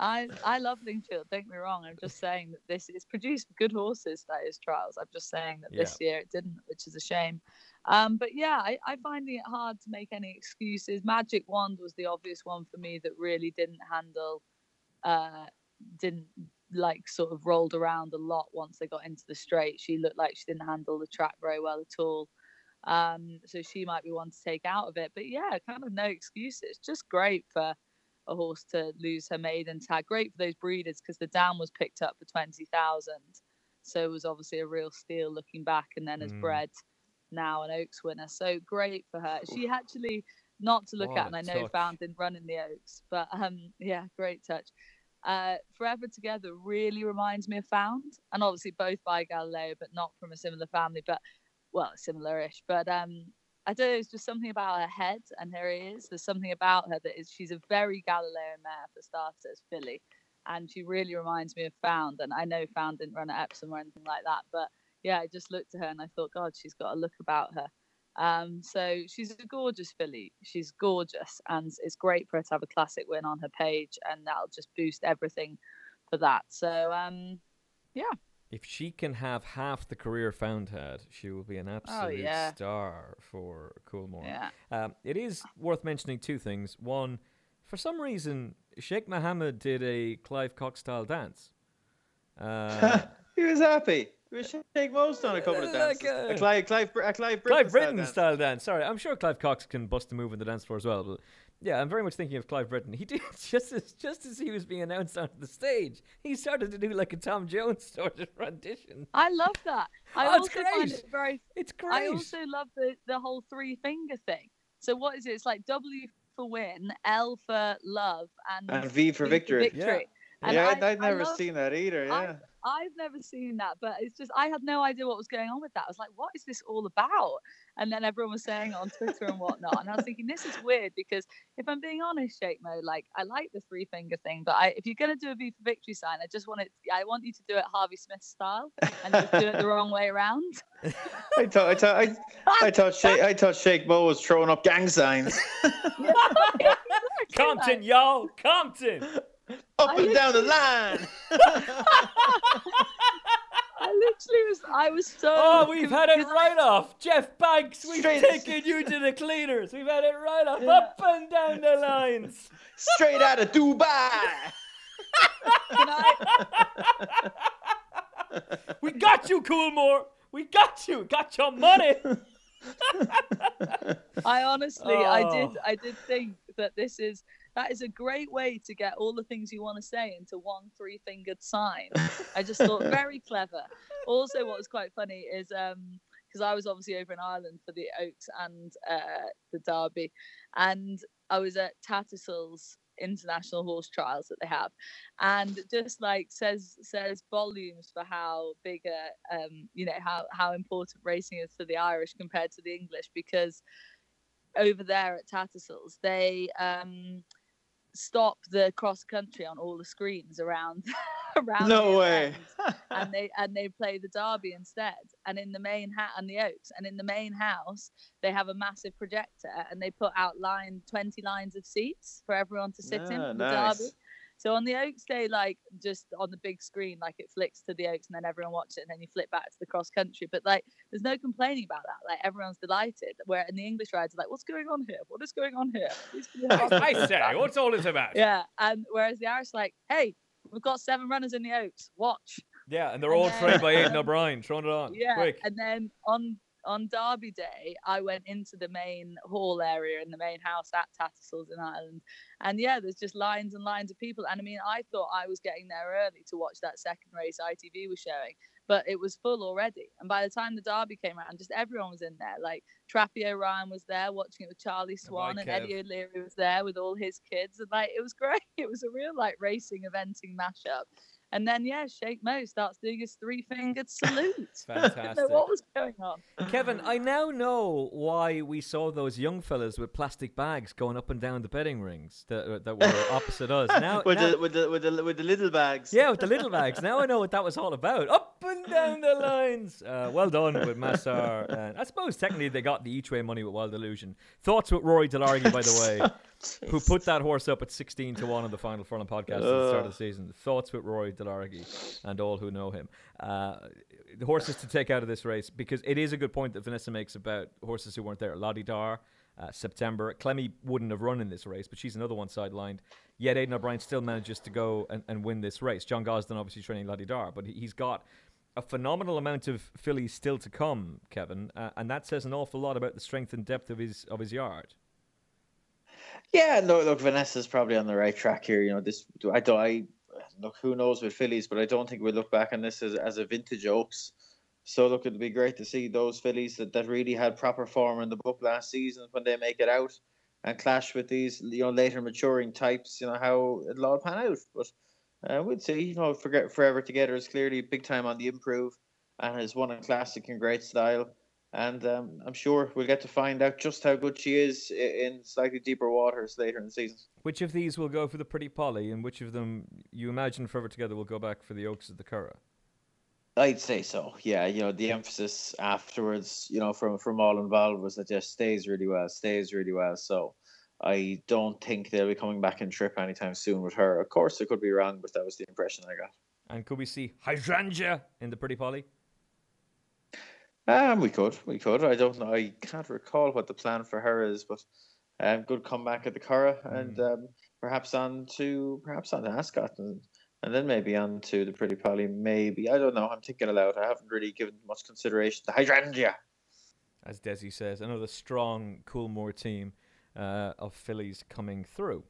I I love Lingfield. Don't get me wrong. I'm just saying that this is produced good horses. That is trials. I'm just saying that this year it didn't, which is a shame. Um, but yeah, I, I finding it hard to make any excuses. Magic Wand was the obvious one for me that really didn't handle, uh, didn't like sort of rolled around a lot once they got into the straight. She looked like she didn't handle the track very well at all. Um, so she might be one to take out of it. But yeah, kind of no excuses. Just great for a horse to lose her maiden tag. Great for those breeders because the down was picked up for twenty thousand, so it was obviously a real steal looking back, and then as Mm. bred now an Oaks winner. So great for her. She actually not to look What at, and I know touch. found in running the Oaks, but um yeah, great touch. Uh, Forever Together really reminds me of Found, and obviously both by Galileo, but not from a similar family, but well, similar-ish. But um, I don't know, it's just something about her head and her ears. There's something about her that is she's a very Galileo mare for starters, filly. And she really reminds me of Found. And I know Found didn't run at Epsom or anything like that. But yeah, I just looked at her and I thought, God, she's got a look about her. Um, so she's a gorgeous filly. She's gorgeous. And it's great for her to have a classic win on her page. And that'll just boost everything for that. So um, yeah. If she can have half the career Found had, she will be an absolute Oh, yeah. star for Coolmore. yeah. Um, it is worth mentioning two things. One, for some reason, Sheikh Mohammed did a Clive Cox style dance. Uh, he was happy. We should take most on a couple of Like, dances. uh, a Clive, Clive, Br- a Clive Brittain, Clive style Brittain dance. style dance. Sorry, I'm sure Clive Cox can bust a move in the dance floor as well. But yeah, I'm very much thinking of Clive Brittain. He did just as just as he was being announced onto the stage, he started to do like a Tom Jones sort of rendition. I love that. I Oh, it's also find great. it very It's great. I also love the the whole three finger thing. So what is it? It's like W for win, L for love, and, And V for victory. Yeah. And yeah, I- I'd, I'd never love- seen that either. I- Yeah. I've never seen that, but it's just I had no idea what was going on with that. I was like, what is this all about? And then everyone was saying it on Twitter and whatnot, and I was thinking this is weird because if I'm being honest, Sheikh Mo, like I like the three finger thing, but I, if you're gonna do a V for victory sign, I just want it. I want you to do it Harvey Smith style and just do it the wrong way around. I thought, I thought, I, I thought, Sheikh, I thought Sheikh Mo was throwing up gang signs Compton, y'all, Compton. up I and down the line. I literally was. I was so. Oh, we've had it confused. right off. Jeff Banks, we've Straight- taken you to the cleaners. We've had it right off, Yeah. up and down the lines. Straight out of Dubai. Can I, We got you, Coolmore. We got you. Got your money. I honestly, I did, Oh. I did think that this is that is a great way to get all the things you want to say into one three-fingered sign. I just thought very clever. Also, what was quite funny is um because I was obviously over in Ireland for the Oaks and uh, the Derby, and I was at Tattersalls international horse trials that they have, and just like says says volumes for how big a um, you know how how important racing is for the Irish compared to the English because over there at Tattersalls they um, stop the cross country on all the screens around around no way. and they and they play the derby instead. And in the main hat and the oaks and in the main house they have a massive projector and they put out line 20 lines of seats for everyone to sit in Ah, for the derby so on the Oaks Day, like just on the big screen, like it flicks to the Oaks and then everyone watches it and then you flip back to the cross country. But like there's no complaining about that. Like everyone's delighted. Where in the English rides, are like, what's going on here? What is going on here? Please can you help us?" I say, what's all this about? yeah. And whereas the Irish like, hey, we've got seven runners in the Oaks. Watch. Yeah, and they're And all then- trained by Aidan O'Brien. Throwing it on. Yeah. Quick. And then on on Derby Day, I went into the main hall area in the main house at Tattersalls in Ireland. And yeah, there's just lines and lines of people. And I mean, I thought I was getting there early to watch that second race ITV was showing, but it was full already. And by the time the Derby came around, just everyone was in there. Like Trappy O'Ryan was there watching it with Charlie Swan, and. Eddie O'Leary was there with all his kids. And like, it was great. It was a real like racing eventing mashup. And then yeah, Sheikh Mo starts doing his three fingered salute. I didn't know Fantastic. what was going on. Kevin, I now know why we saw those young fellas with plastic bags going up and down the betting rings that, uh, that were opposite us. Now, with now- the with the with the with the little bags. yeah, with the little bags. Now I know what that was all about. Up and down the lines. Uh, well done with Masar. And I suppose technically they got the each way money with Wild Illusion. Thoughts with Rory Delargy, by the way, who put that horse up at 16 to 1 on the final Furlong podcast at the start of the season. Thoughts with Rory Delargy and all who know him. Uh, the horses to take out of this race, because it is a good point that Vanessa makes about horses who weren't there. Lah Ti Dar, uh, September. Clemmy wouldn't have run in this race, but she's another one sidelined. Yet Aidan O'Brien still manages to go and, and win this race. John Gosden obviously training Lah Ti Dar, but he, he's got a phenomenal amount of fillies still to come, Kevin, uh, and that says an awful lot about the strength and depth of his of his yard. Yeah, no, look, Vanessa's probably on the right track here. You know, this I don't. I look, who knows with fillies, but I don't think we look back on this as, as a vintage Oaks. So look, it'd be great to see those fillies that, that really had proper form in the book last season when they make it out and clash with these you know later maturing types. You know how it'll all pan out, but uh, we'd see. You know, forget forever together is clearly big time on the improve and has won a classic in great style. And um, I'm sure we'll get to find out just how good she is in slightly deeper waters later in the season. Which of these will go for the Pretty Polly, and which of them you imagine Forever Together will go back for the Oaks of the Curragh? I'd say so. Yeah, you know, the emphasis afterwards, you know, from from all involved was that just stays really well, stays really well. So I don't think they'll be coming back in trip anytime soon with her. Of course, I could be wrong, but that was the impression I got. And could we see Hydrangea in the Pretty Polly? Um, we could, we could. I don't know. I can't recall what the plan for her is, but um, good comeback at the Curragh, and um, perhaps on to perhaps on to Ascot, and and then maybe on to the Pretty Polly. Maybe I don't know. I'm thinking aloud. I haven't really given much consideration to Hydrangea. as Desi says, another strong Coolmore team uh, of fillies coming through.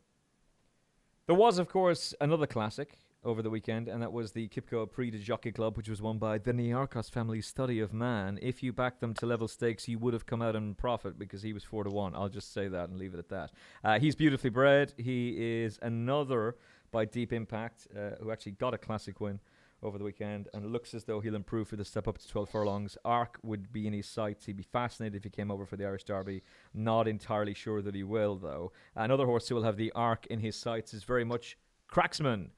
There was, of course, another classic over the weekend, and that was the Qipco Prix de Jockey Club, which was won by the Niarchos family study of man. If you backed them to level stakes, you would have come out in profit because he was four to one. I'll just say that and leave it at that. Uh, he's beautifully bred. He is another by Deep Impact, uh, who actually got a classic win over the weekend, and looks as though he'll improve for the step up to 12 furlongs. Arc would be in his sights. He'd be fascinated if he came over for the Irish Derby. Not entirely sure that he will, though. Another horse who will have the Arc in his sights is very much Cracksman,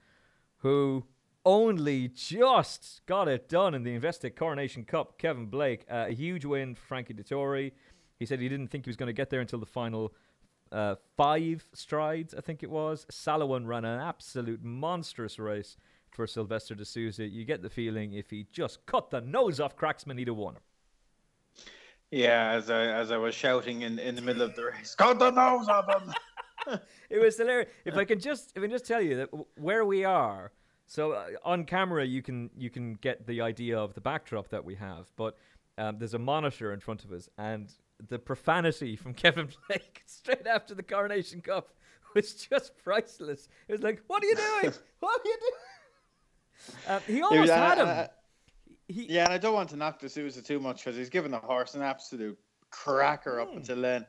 who only just got it done in the Investec Coronation Cup. Kevin Blake, uh, a huge win for Frankie Dettori. He said he didn't think he was going to get there until the final uh, five strides, I think it was. Salouen ran an absolute monstrous race for Silvestre de Sousa. You get the feeling if he just cut the nose off Cracksman, he'd have won. Yeah, as I as I was shouting in, in the middle of the race, cut the nose off him. It was hilarious. If I can just, if I can just tell you that where we are. So uh, on camera, you can you can get the idea of the backdrop that we have, but um, there's a monitor in front of us, and the profanity from Kevin Blake straight after the Coronation Cup was just priceless. It was like, "What are you doing? what are you doing?" Uh, he almost uh, had him. uh, he, Yeah, and I don't want to knock de Sousa too much because he's given the horse an absolute cracker up Hmm. until then.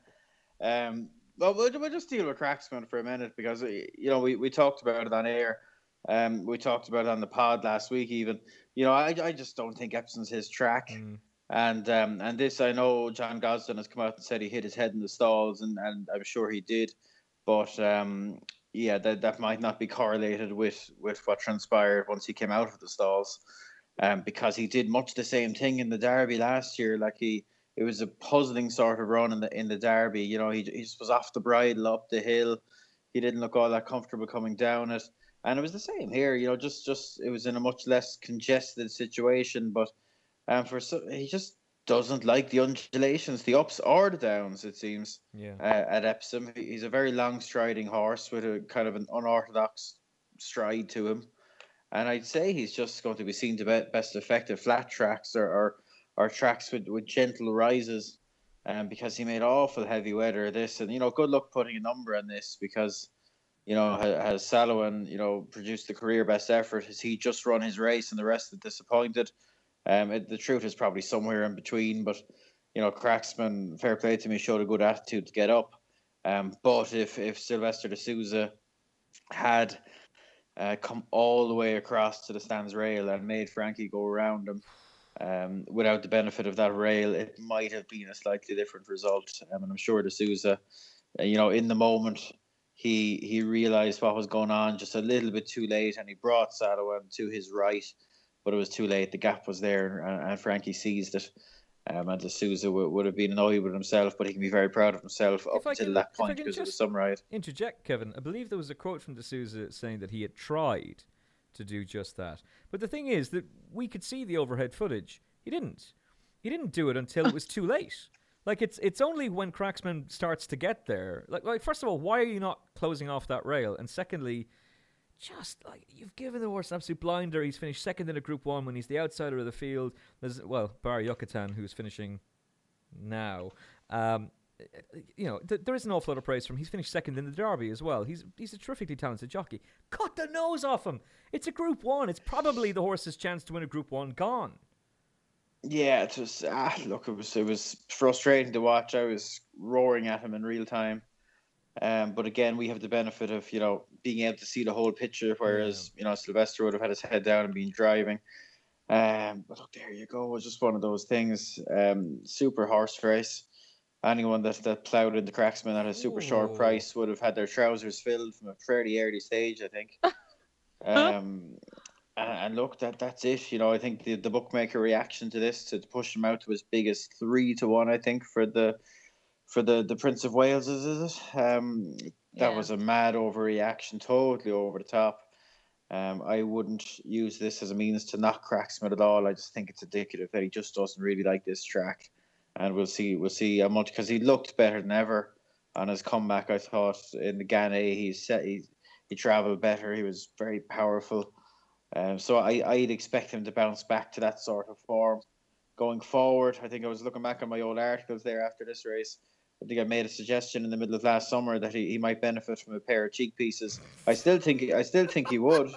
Um, well, we'll, we'll just deal with Cracksman for a minute because you know we, we talked about it on air. Um, we talked about it on the pod last week. Even you know, I, I just don't think Epsom's his track. Mm. And um, and this I know John Gosden has come out and said he hit his head in the stalls, and, and I'm sure he did. But um, yeah, that, that might not be correlated with, with what transpired once he came out of the stalls. Um, because he did much the same thing in the derby last year. Like he, it was a puzzling sort of run in the in the derby. You know, he, he just was off the bridle up the hill. He didn't look all that comfortable coming down it, and it was the same here. You know, just just it was in a much less congested situation, but um, for so he just doesn't like the undulations, the ups or the downs. It seems. Yeah. Uh, at Epsom, he's a very long striding horse with a kind of an unorthodox stride to him, and I'd say he's just going to be seen to be best effective flat tracks or, or or tracks with, with gentle rises. Um, because he made awful heavy weather this, and you know, good luck putting a number on this because, you know, has, has you know produced the career best effort? Has he just run his race and the rest are disappointed? Um, it, the truth is probably somewhere in between, but you know, Cracksman, fair play to me, showed a good attitude to get up. Um, but if if Silvestre de Sousa had uh, come all the way across to the stands rail and made Frankie go around him, um, without the benefit of that rail, it might have been a slightly different result. Um, and I'm sure de Sousa, uh, you know, in the moment, he he realised what was going on just a little bit too late, and he brought Salouen to his right but it was too late. The gap was there, and, and Frankie seized it. Um, and de Sousa would, would have been annoyed with himself, but he can be very proud of himself up until can, that point because of the some ride. Interject, Kevin. I believe there was a quote from de Sousa saying that he had tried to do just that. But the thing is that we could see the overhead footage. He didn't. He didn't do it until it was too late. Like it's it's only when Cracksman starts to get there. Like like first of all, why are you not closing off that rail? And secondly, just like you've given the horse an absolute blinder. He's finished second in a Group One when he's the outsider of the field. There's well, Bar Yucatan, who's finishing now. Um, you know, th- there is an awful lot of praise from him. He's finished second in the Derby as well. He's he's a terrifically talented jockey. Cut the nose off him. It's a Group One. It's probably the horse's chance to win a Group One gone. Yeah, it was. Ah, look, it was it was frustrating to watch. I was roaring at him in real time. Um, but again, we have the benefit of you know being able to see the whole picture, whereas yeah. you know Silvestre would have had his head down and been driving. Um, but look, there you go. It was just one of those things. Um, super horse race. Anyone that that ploughed in the cracksman at a super Ooh. short price would have had their trousers filled from a fairly early stage, I think. um, and, and, look, that that's it. You know, I think the, the bookmaker reaction to this to push him out to as big as three to one. I think for the for the the Prince of Wales, is, is it? Um, that yeah. was a mad overreaction, totally over the top. Um, I wouldn't use this as a means to knock Cracksman at all. I just think it's indicative that he just doesn't really like this track, and we'll see. We'll see how much because he looked better than ever on his comeback. I thought in the Ganay he set he he travelled better. He was very powerful. Um, so I I'd expect him to bounce back to that sort of form going forward. I think I was looking back on my old articles there after this race. I think I made a suggestion in the middle of last summer that he, he might benefit from a pair of cheek pieces. I still think I still think he would.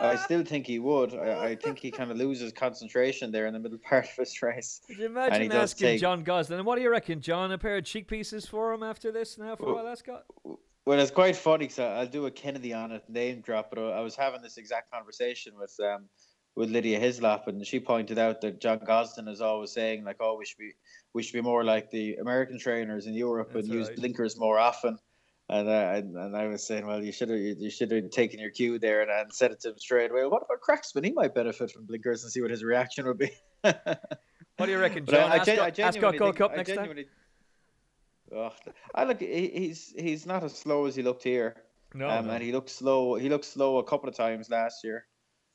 I still think he would. I, I think he kind of loses concentration there in the middle part of his race. Could you imagine asking take... John Gosden, what do you reckon, John? A pair of cheek pieces for him after this now for well, Ascot? Well, it's quite funny. So I'll do a Kennedy on it, name drop. But I was having this exact conversation with um, with Lydia Hislop, and she pointed out that John Gosden is always saying like, "Oh, we should be we should be more like the American trainers in Europe That's and right. use blinkers more often." And, uh, and, I was saying, well, you should have you should have taken your cue there and, and said it to him straight away. What about Cracksman? He might benefit from blinkers and see what his reaction would be. what do you reckon, John? I, I, gen- Ascot, Ascot Gold Cup next time. Oh, I look. He's he's not as slow as he looked here. No, um, no. and he looked slow. He looked slow a couple of times last year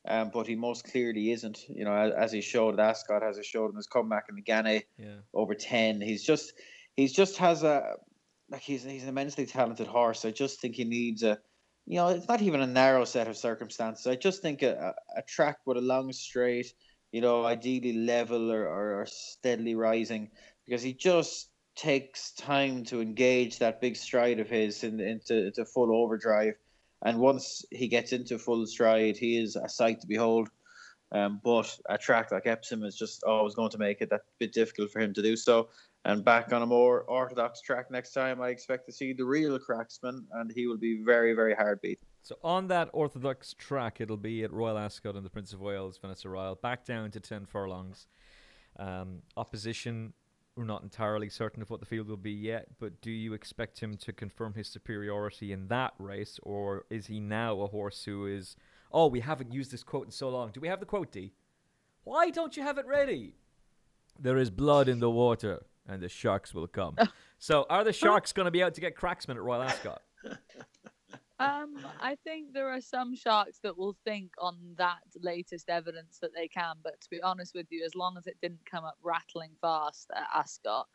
um, but he most clearly isn't. You know, as, as he showed at Ascot, as he showed in his comeback in the Ganay yeah. over ten, he's just he's just has a like he's he's an immensely talented horse. I just think he needs a you know it's not even a narrow set of circumstances. I just think a, a track with a long straight, you know, ideally level or, or, or steadily rising, because he just takes time to engage that big stride of his in, into, into full overdrive and once he gets into full stride, he is a sight to behold. Um, but a track like Epsom is just always going to make it that bit difficult for him to do so. And back on a more orthodox track next time, I expect to see the real Cracksman, and he will be very, very hard beat. So on that orthodox track, it'll be at Royal Ascot and the Prince of Wales, Vanessa Ryle, back down to 10 furlongs. Um, opposition, we're not entirely certain of what the field will be yet, but do you expect him to confirm his superiority in that race, or is he now a horse who is, oh, we haven't used this quote in so long. Do we have the quote, D? Why don't you have it ready? There is blood in the water, and the sharks will come. so are the sharks going to be out to get Cracksman at Royal Ascot? Um, I think there are some sharks that will think on that latest evidence that they can, but to be honest with you, as long as it didn't come up rattling fast at Ascot,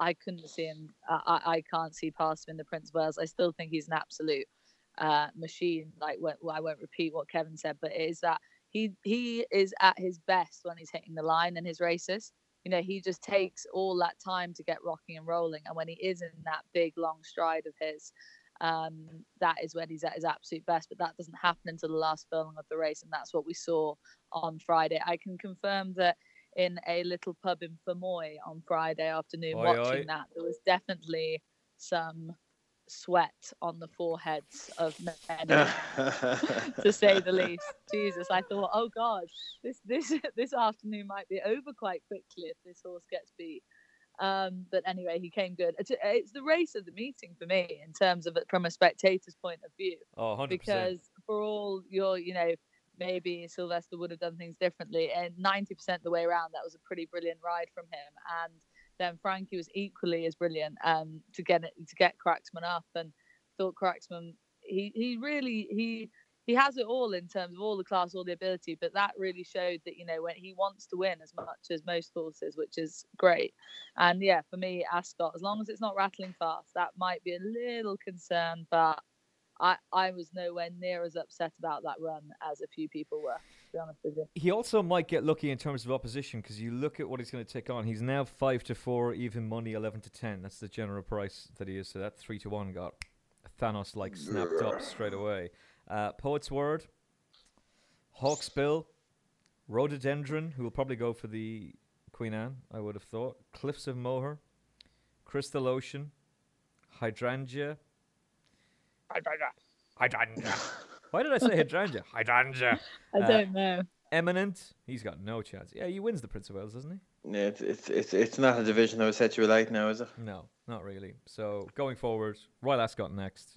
I couldn't see him. I, I can't see past him in the Prince of Wales. I still think he's an absolute uh, machine. Like well, I won't repeat what Kevin said, but it is that he he is at his best when he's hitting the line and his races. You know, he just takes all that time to get rocking and rolling, and when he is in that big long stride of his, um, that is when he's at his absolute best. But that doesn't happen until the last furlong of the race, and that's what we saw on Friday. I can confirm that in a little pub in Fermoy on Friday afternoon, watching that, there was definitely some sweat on the foreheads of many, to say the least. Jesus, I thought, oh God, this this this afternoon might be over quite quickly if this horse gets beat. Um, but anyway, he came good. It's, it's the race of the meeting for me in terms of it from a spectator's point of view Oh, 100%. because for all your, you know, maybe Silvestre would have done things differently, and 90% the way around, that was a pretty brilliant ride from him. And then Frankie was equally as brilliant um, to get it to get Cracksman up, and thought Cracksman he he really he he has it all in terms of all the class, all the ability, but that really showed that you know when he wants to win as much as most horses, which is great. And yeah, for me, Ascot, as long as it's not rattling fast, that might be a little concern, but I I was nowhere near as upset about that run as a few people were. To be honest with you. He also might get lucky in terms of opposition because you look at what he's going to take on. He's now five to four, even money eleven to ten. That's the general price that he is. So that three to one got Thanos like snapped up straight away. Uh, Poet's word, Hawksbill, Rhododendron, who will probably go for the Queen Anne. I would have thought. Cliffs of Moher, Crystal Ocean, Hydrangea. Hydrangea. Why did I say hydrangea? Hydrangea. I Uh, don't know. Eminent. He's got no chance. Yeah, he wins the Prince of Wales, doesn't he? Yeah, it's, it's it's it's not a division that would set you alight now, is it? No, not really. So going forward, Royal Ascot next.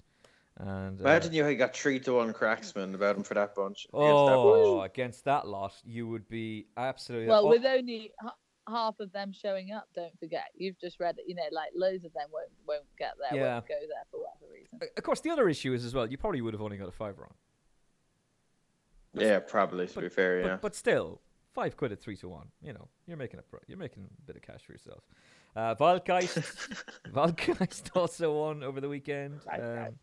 And uh, Imagine you had got three to one cracksman about him for that bunch. against that oh, bunch. against that lot, you would be absolutely. Well, oh, with only h- half of them showing up, don't forget. You've just read that, You know, like loads of them won't won't get there. Yeah. Won't go there for whatever reason. of course, the other issue is as well. You probably would have only got a five wrong. Yeah, probably to But, be fair, yeah. but still, five quid at three to one. You know, you're making a pro- you're making a bit of cash for yourself. Uh, Waldgeist, Waldgeist also won over the weekend. Um,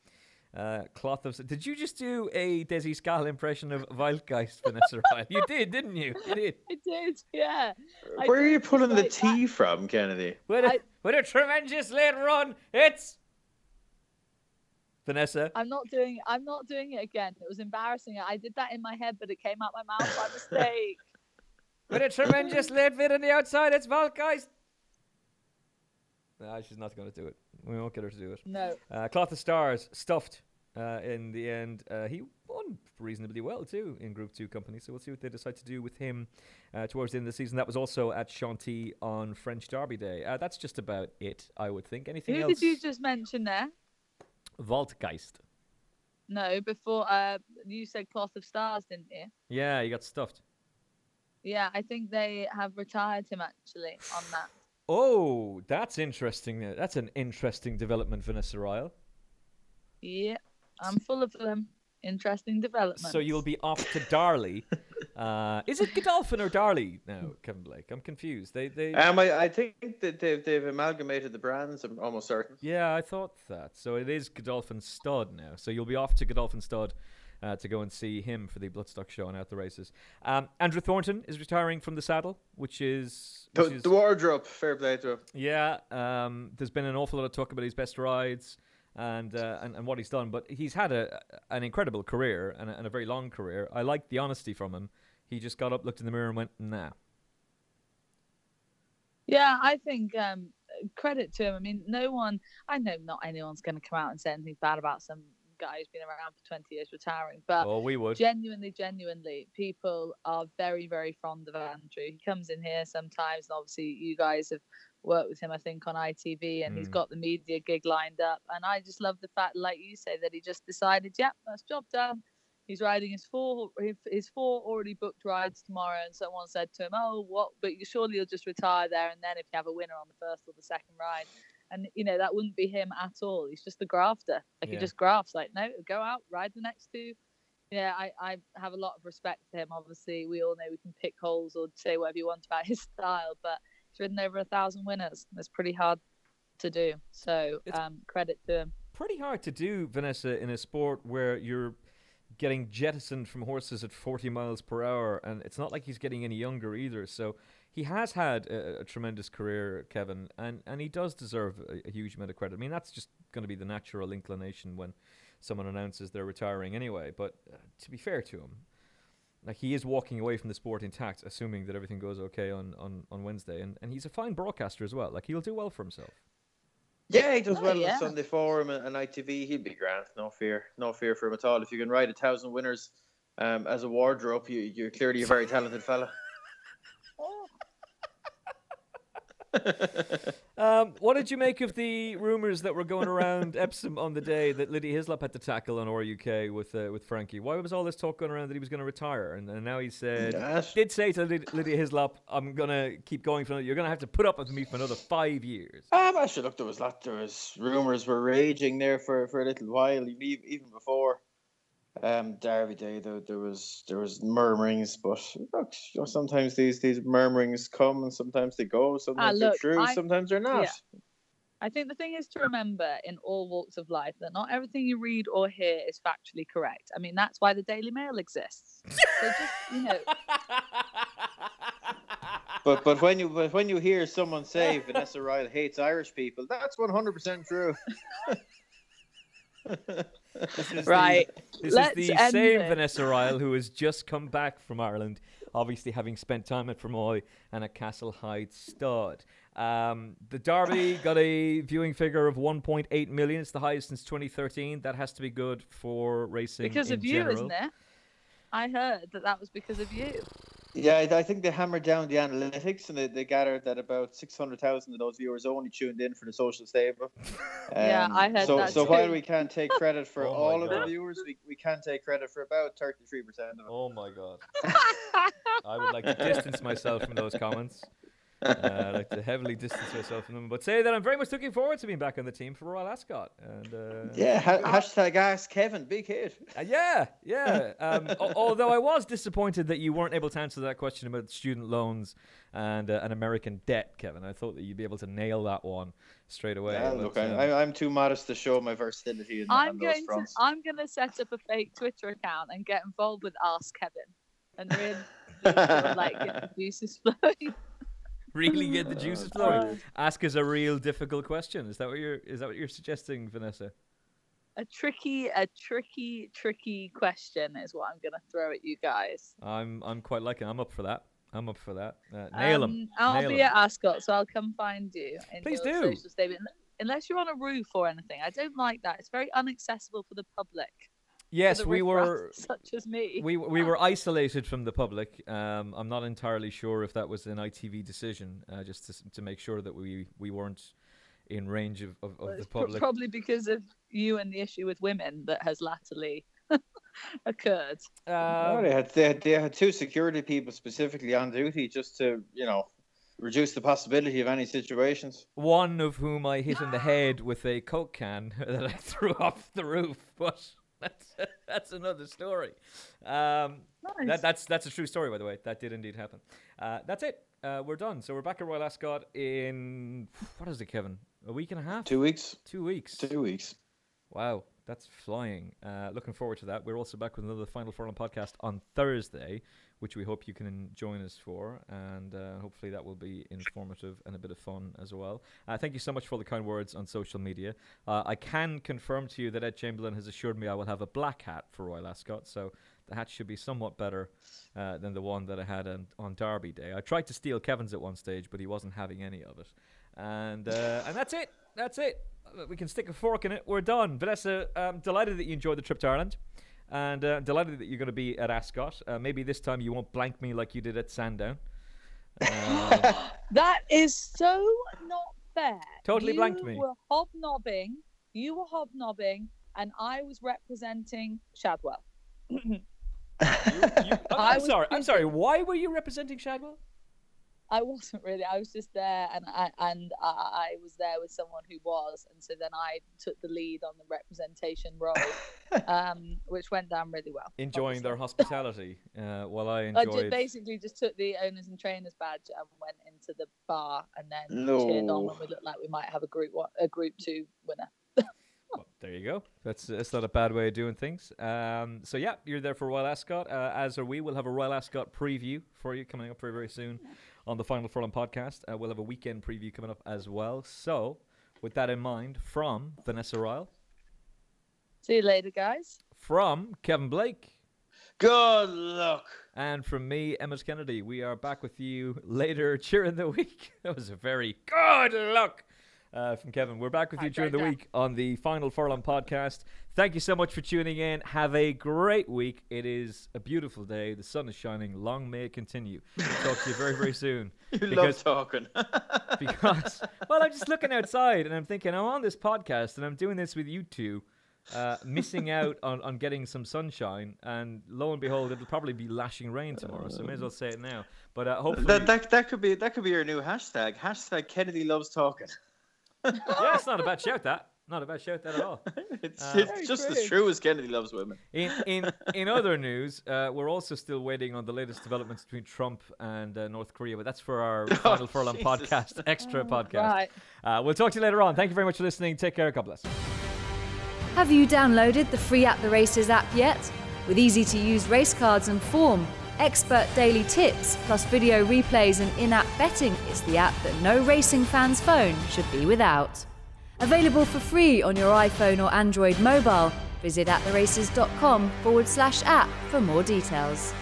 uh, cloth of. Did you just do a Desi Scahill impression of Waldgeist, Vanessa Ryle? You did, didn't you? You did. I did, yeah. I Where are you pulling the like that. tea from, Kennedy? With a, I- with a tremendous late run, it's Vanessa. I'm not doing. I'm not doing it again. It was embarrassing. I did that in my head, but it came out my mouth by mistake. With a tremendous lead bit on the outside, it's Waldgeist. Nah, she's not going to do it. We won't get her to do it. No, Uh, Cloth of Stars, stuffed uh, in the end. Uh, he won reasonably well too in Group 2 company, so we'll see what they decide to do with him uh, towards the end of the season. That was also at Chantilly on French Derby Day. Uh, that's just about it, I would think. Anything who else? Who did you just mention there? Waldgeist. No, before uh, you said cloth of stars, didn't you? Yeah, he got stuffed. Yeah, I think they have retired him actually on that. Oh, that's interesting. That's an interesting development, Vanessa Ryle. Yeah, I'm full of them. Interesting development. So you'll be off to Darley. uh, is it Godolphin or Darley now, Kevin Blake? I'm confused. They, they. Um, I, I think that they've, they've amalgamated the brands. I'm almost certain. yeah, I thought that. So it is Godolphin Stud now. So you'll be off to Godolphin Stud uh, to go and see him for the Bloodstock show and out the races. Um, Andrew Thornton is retiring from the saddle, which is. The, is the wardrobe, fair play to him. Yeah, um, there's been an awful lot of talk about his best rides and uh, and, and what he's done, but he's had a an incredible career and a, and a very long career. I like the honesty from him. he just got up, looked in the mirror, and went, "Nah." Yeah, I think um, credit to him. I mean, no one, I know not anyone's going to come out and say anything bad about some guy who's been around for 20 years retiring, but Well, we would. genuinely, genuinely, people are very, very fond of Andrew. He comes in here sometimes, and obviously, you guys have worked with him, I think, on ITV, and he's mm. got the media gig lined up. And I just love the fact, like you say, that he just decided, yep, that's job done. He's riding his four, his four already booked rides tomorrow, and someone said to him, "Oh, what? But you surely you'll just retire there, and then if you have a winner on the first or the second ride." And you know that wouldn't be him at all. He's just a grafter. Like Yeah. he just grafts. Like no, go out, ride the next two. Yeah, I, I have a lot of respect for him. Obviously, we all know we can pick holes or say whatever you want about his style, but he's ridden over a thousand winners. That's pretty hard to do. So um, credit to him. Pretty hard to do, Vanessa, in a sport where you're getting jettisoned from horses at 40 miles per hour, and it's not like he's getting any younger either. So he has had a, a tremendous career, Kevin, and, and he does deserve a, a huge amount of credit. I mean, that's just going to be the natural inclination when someone announces they're retiring anyway. But uh, to be fair to him, like he is walking away from the sport intact, assuming that everything goes okay on, on, on Wednesday, and, and he's a fine broadcaster as well. Like he'll do well for himself. Yeah, he does Oh, well yeah. on Sunday Forum and, and ITV. He'll be grand. No fear. No fear for him at all. If you can ride a thousand winners um, as a wardrobe, you, you're clearly a very talented fella. Um, what did you make of the rumors that were going around Epsom on the day that Lydia Hislop had to tackle on RUK with uh, with Frankie? Why was all this talk going around that he was going to retire? And, and now he said, Yes. did say to Lyd- Lydia Hislop, "I'm going to keep going for. You're going to have to put up with me for another five years." Um, actually, look, there was lot. There was rumors were raging there for, for a little while, even before um, Derby Day. There, there was there was murmurings, but look, you know, sometimes these these murmurings come and sometimes they go. Sometimes look, they're true, I- sometimes they're not. yeah. I think the thing is to remember in all walks of life that not everything you read or hear is factually correct. I mean, that's why the Daily Mail exists. So just, you know, But but when you but when you hear someone say Vanessa Ryle hates Irish people, that's one hundred percent true. This is right. The, this Let's is the same it. Vanessa Ryle who has just come back from Ireland, obviously having spent time at Fermoy and at Castle Hyde Stud. Um, the Derby got a viewing figure of 1.8 million. It's the highest since 2013. That has to be good for racing because of you, general. isn't it? I heard that that was because of you. Yeah, I, I think they hammered down the analytics and they, they gathered that about six hundred thousand of those viewers only tuned in for the social stable. Yeah, I um, heard so, that So while we can't take credit for Oh all of the viewers, we, we can take credit for about thirty three percent of them. Oh my god. I would like to distance myself from those comments. Uh, I'd like to heavily distance myself from them, but say that I'm very much looking forward to being back on the team for Royal Ascot. And uh, Yeah, ha- hashtag ask Kevin, big hit. Uh, yeah, yeah. Um, al- although I was disappointed that you weren't able to answer that question about student loans and uh, an American debt, Kevin. I thought that you'd be able to nail that one straight away. Yeah, but, look, um, I, I'm too modest to show my versatility in, I'm on those going to. I'm going to set up a fake Twitter account and get involved with Ask Kevin and really like get the juices flowing. Really get the juices flowing. Ask us a real difficult question. Is that what you're? Is that what you're suggesting, Vanessa? A tricky, a tricky, tricky question is what I'm going to throw at you guys. I'm I'm quite liking. I'm up for that. I'm up for that. Uh, nail 'em. Um, I'll Nail be 'em. at Ascot, so I'll come find you. In Please do. Social statement. Unless you're on a roof or anything, I don't like that. It's very unaccessible for the public. For Yes, we were. such as me. We we were isolated from the public. Um, I'm not entirely sure if that was an ITV decision, uh, just to to make sure that we we weren't in range of, of, of Well, the it's pro- public. probably because of you and the issue with women that has latterly occurred. Um, they, had, they, had, they had two security people specifically on duty just to, you know, reduce the possibility of any situations. one of whom I hit in the head with a coke can that I threw off the roof, but that's that's another story. Um, Nice. that, that's that's a true story, by the way. That did indeed happen. Uh, that's it. Uh, we're done. So we're back at Royal Ascot in what is it, Kevin? A week and a half? Two weeks. Two weeks. Two weeks. Wow. That's flying. Uh, looking forward to that. We're also back with another Final Furlong podcast on Thursday, which we hope you can join us for. And uh, hopefully that will be informative and a bit of fun as well. Uh, thank you so much for the kind words on social media. Uh, I can confirm to you that Ed Chamberlain has assured me I will have a black hat for Royal Ascot. So the hat should be somewhat better uh, than the one that I had on, on Derby Day. I tried to steal Kevin's at one stage, but he wasn't having any of it. And, uh, and that's it. That's it we can stick a fork in it. We're done. Vanessa, I'm delighted that you enjoyed the trip to Ireland. And uh, delighted that you're going to be at Ascot. Uh, maybe this time you won't blank me like you did at Sandown. Uh, that is so not fair. Totally you blanked me. You were hobnobbing. You were hobnobbing, and I was representing Shadwell. you, you, I'm, sorry. I'm sorry. Why were you representing Shadwell? I wasn't really. I was just there, and I and I, I, was there with someone who was, and so then I took the lead on the representation role, um, which went down really well. Enjoying obviously. their hospitality, uh, while I enjoyed. I just basically just took the owners and trainers badge and went into the bar, and then no. cheered on when we looked like we might have a group one, a group two winner. Well, there you go. That's that's not a bad way of doing things. Um, so yeah, you're there for Royal Ascot, uh, as are we. We'll have a Royal Ascot preview for you coming up very very soon on the Final Furlong podcast. Uh, we'll have a weekend preview coming up as well. So, with that in mind, from Vanessa Ryle. See you later, guys. From Kevin Blake. Good luck. And from me, Emmet Kennedy, we are back with you later during the week. That was a very good luck uh, from Kevin. We're back with you during the week on the Final Furlong podcast. Thank you so much for tuning in. Have a great week. It is a beautiful day. The sun is shining. Long may it continue. talk to you very, very soon. you because, love talking. because, well, I'm just looking outside and I'm thinking, I'm on this podcast and I'm doing this with you two. Uh, missing out on, on getting some sunshine, and lo and behold, it'll probably be lashing rain tomorrow. So I may as well say it now. But uh, hopefully, that, that that could be that could be your new hashtag. Hashtag Kennedy loves talking yeah, it's not a bad shout. That not a bad shout that at all. it's, uh, it's just true. as true as Kennedy loves women. In in in other news, uh, we're also still waiting on the latest developments between Trump and uh, North Korea, but that's for our oh, final furlong podcast, extra oh, podcast. Right. Uh, we'll talk to you later on. Thank you very much for listening. Take care. God bless. Have you downloaded the free At the Races app yet? With easy to use race cards and form expert daily tips, plus video replays and in app betting, it's the app that no racing fan's phone should be without. Available for free on your iPhone or Android mobile. Visit attheraces.com forward slash app for more details.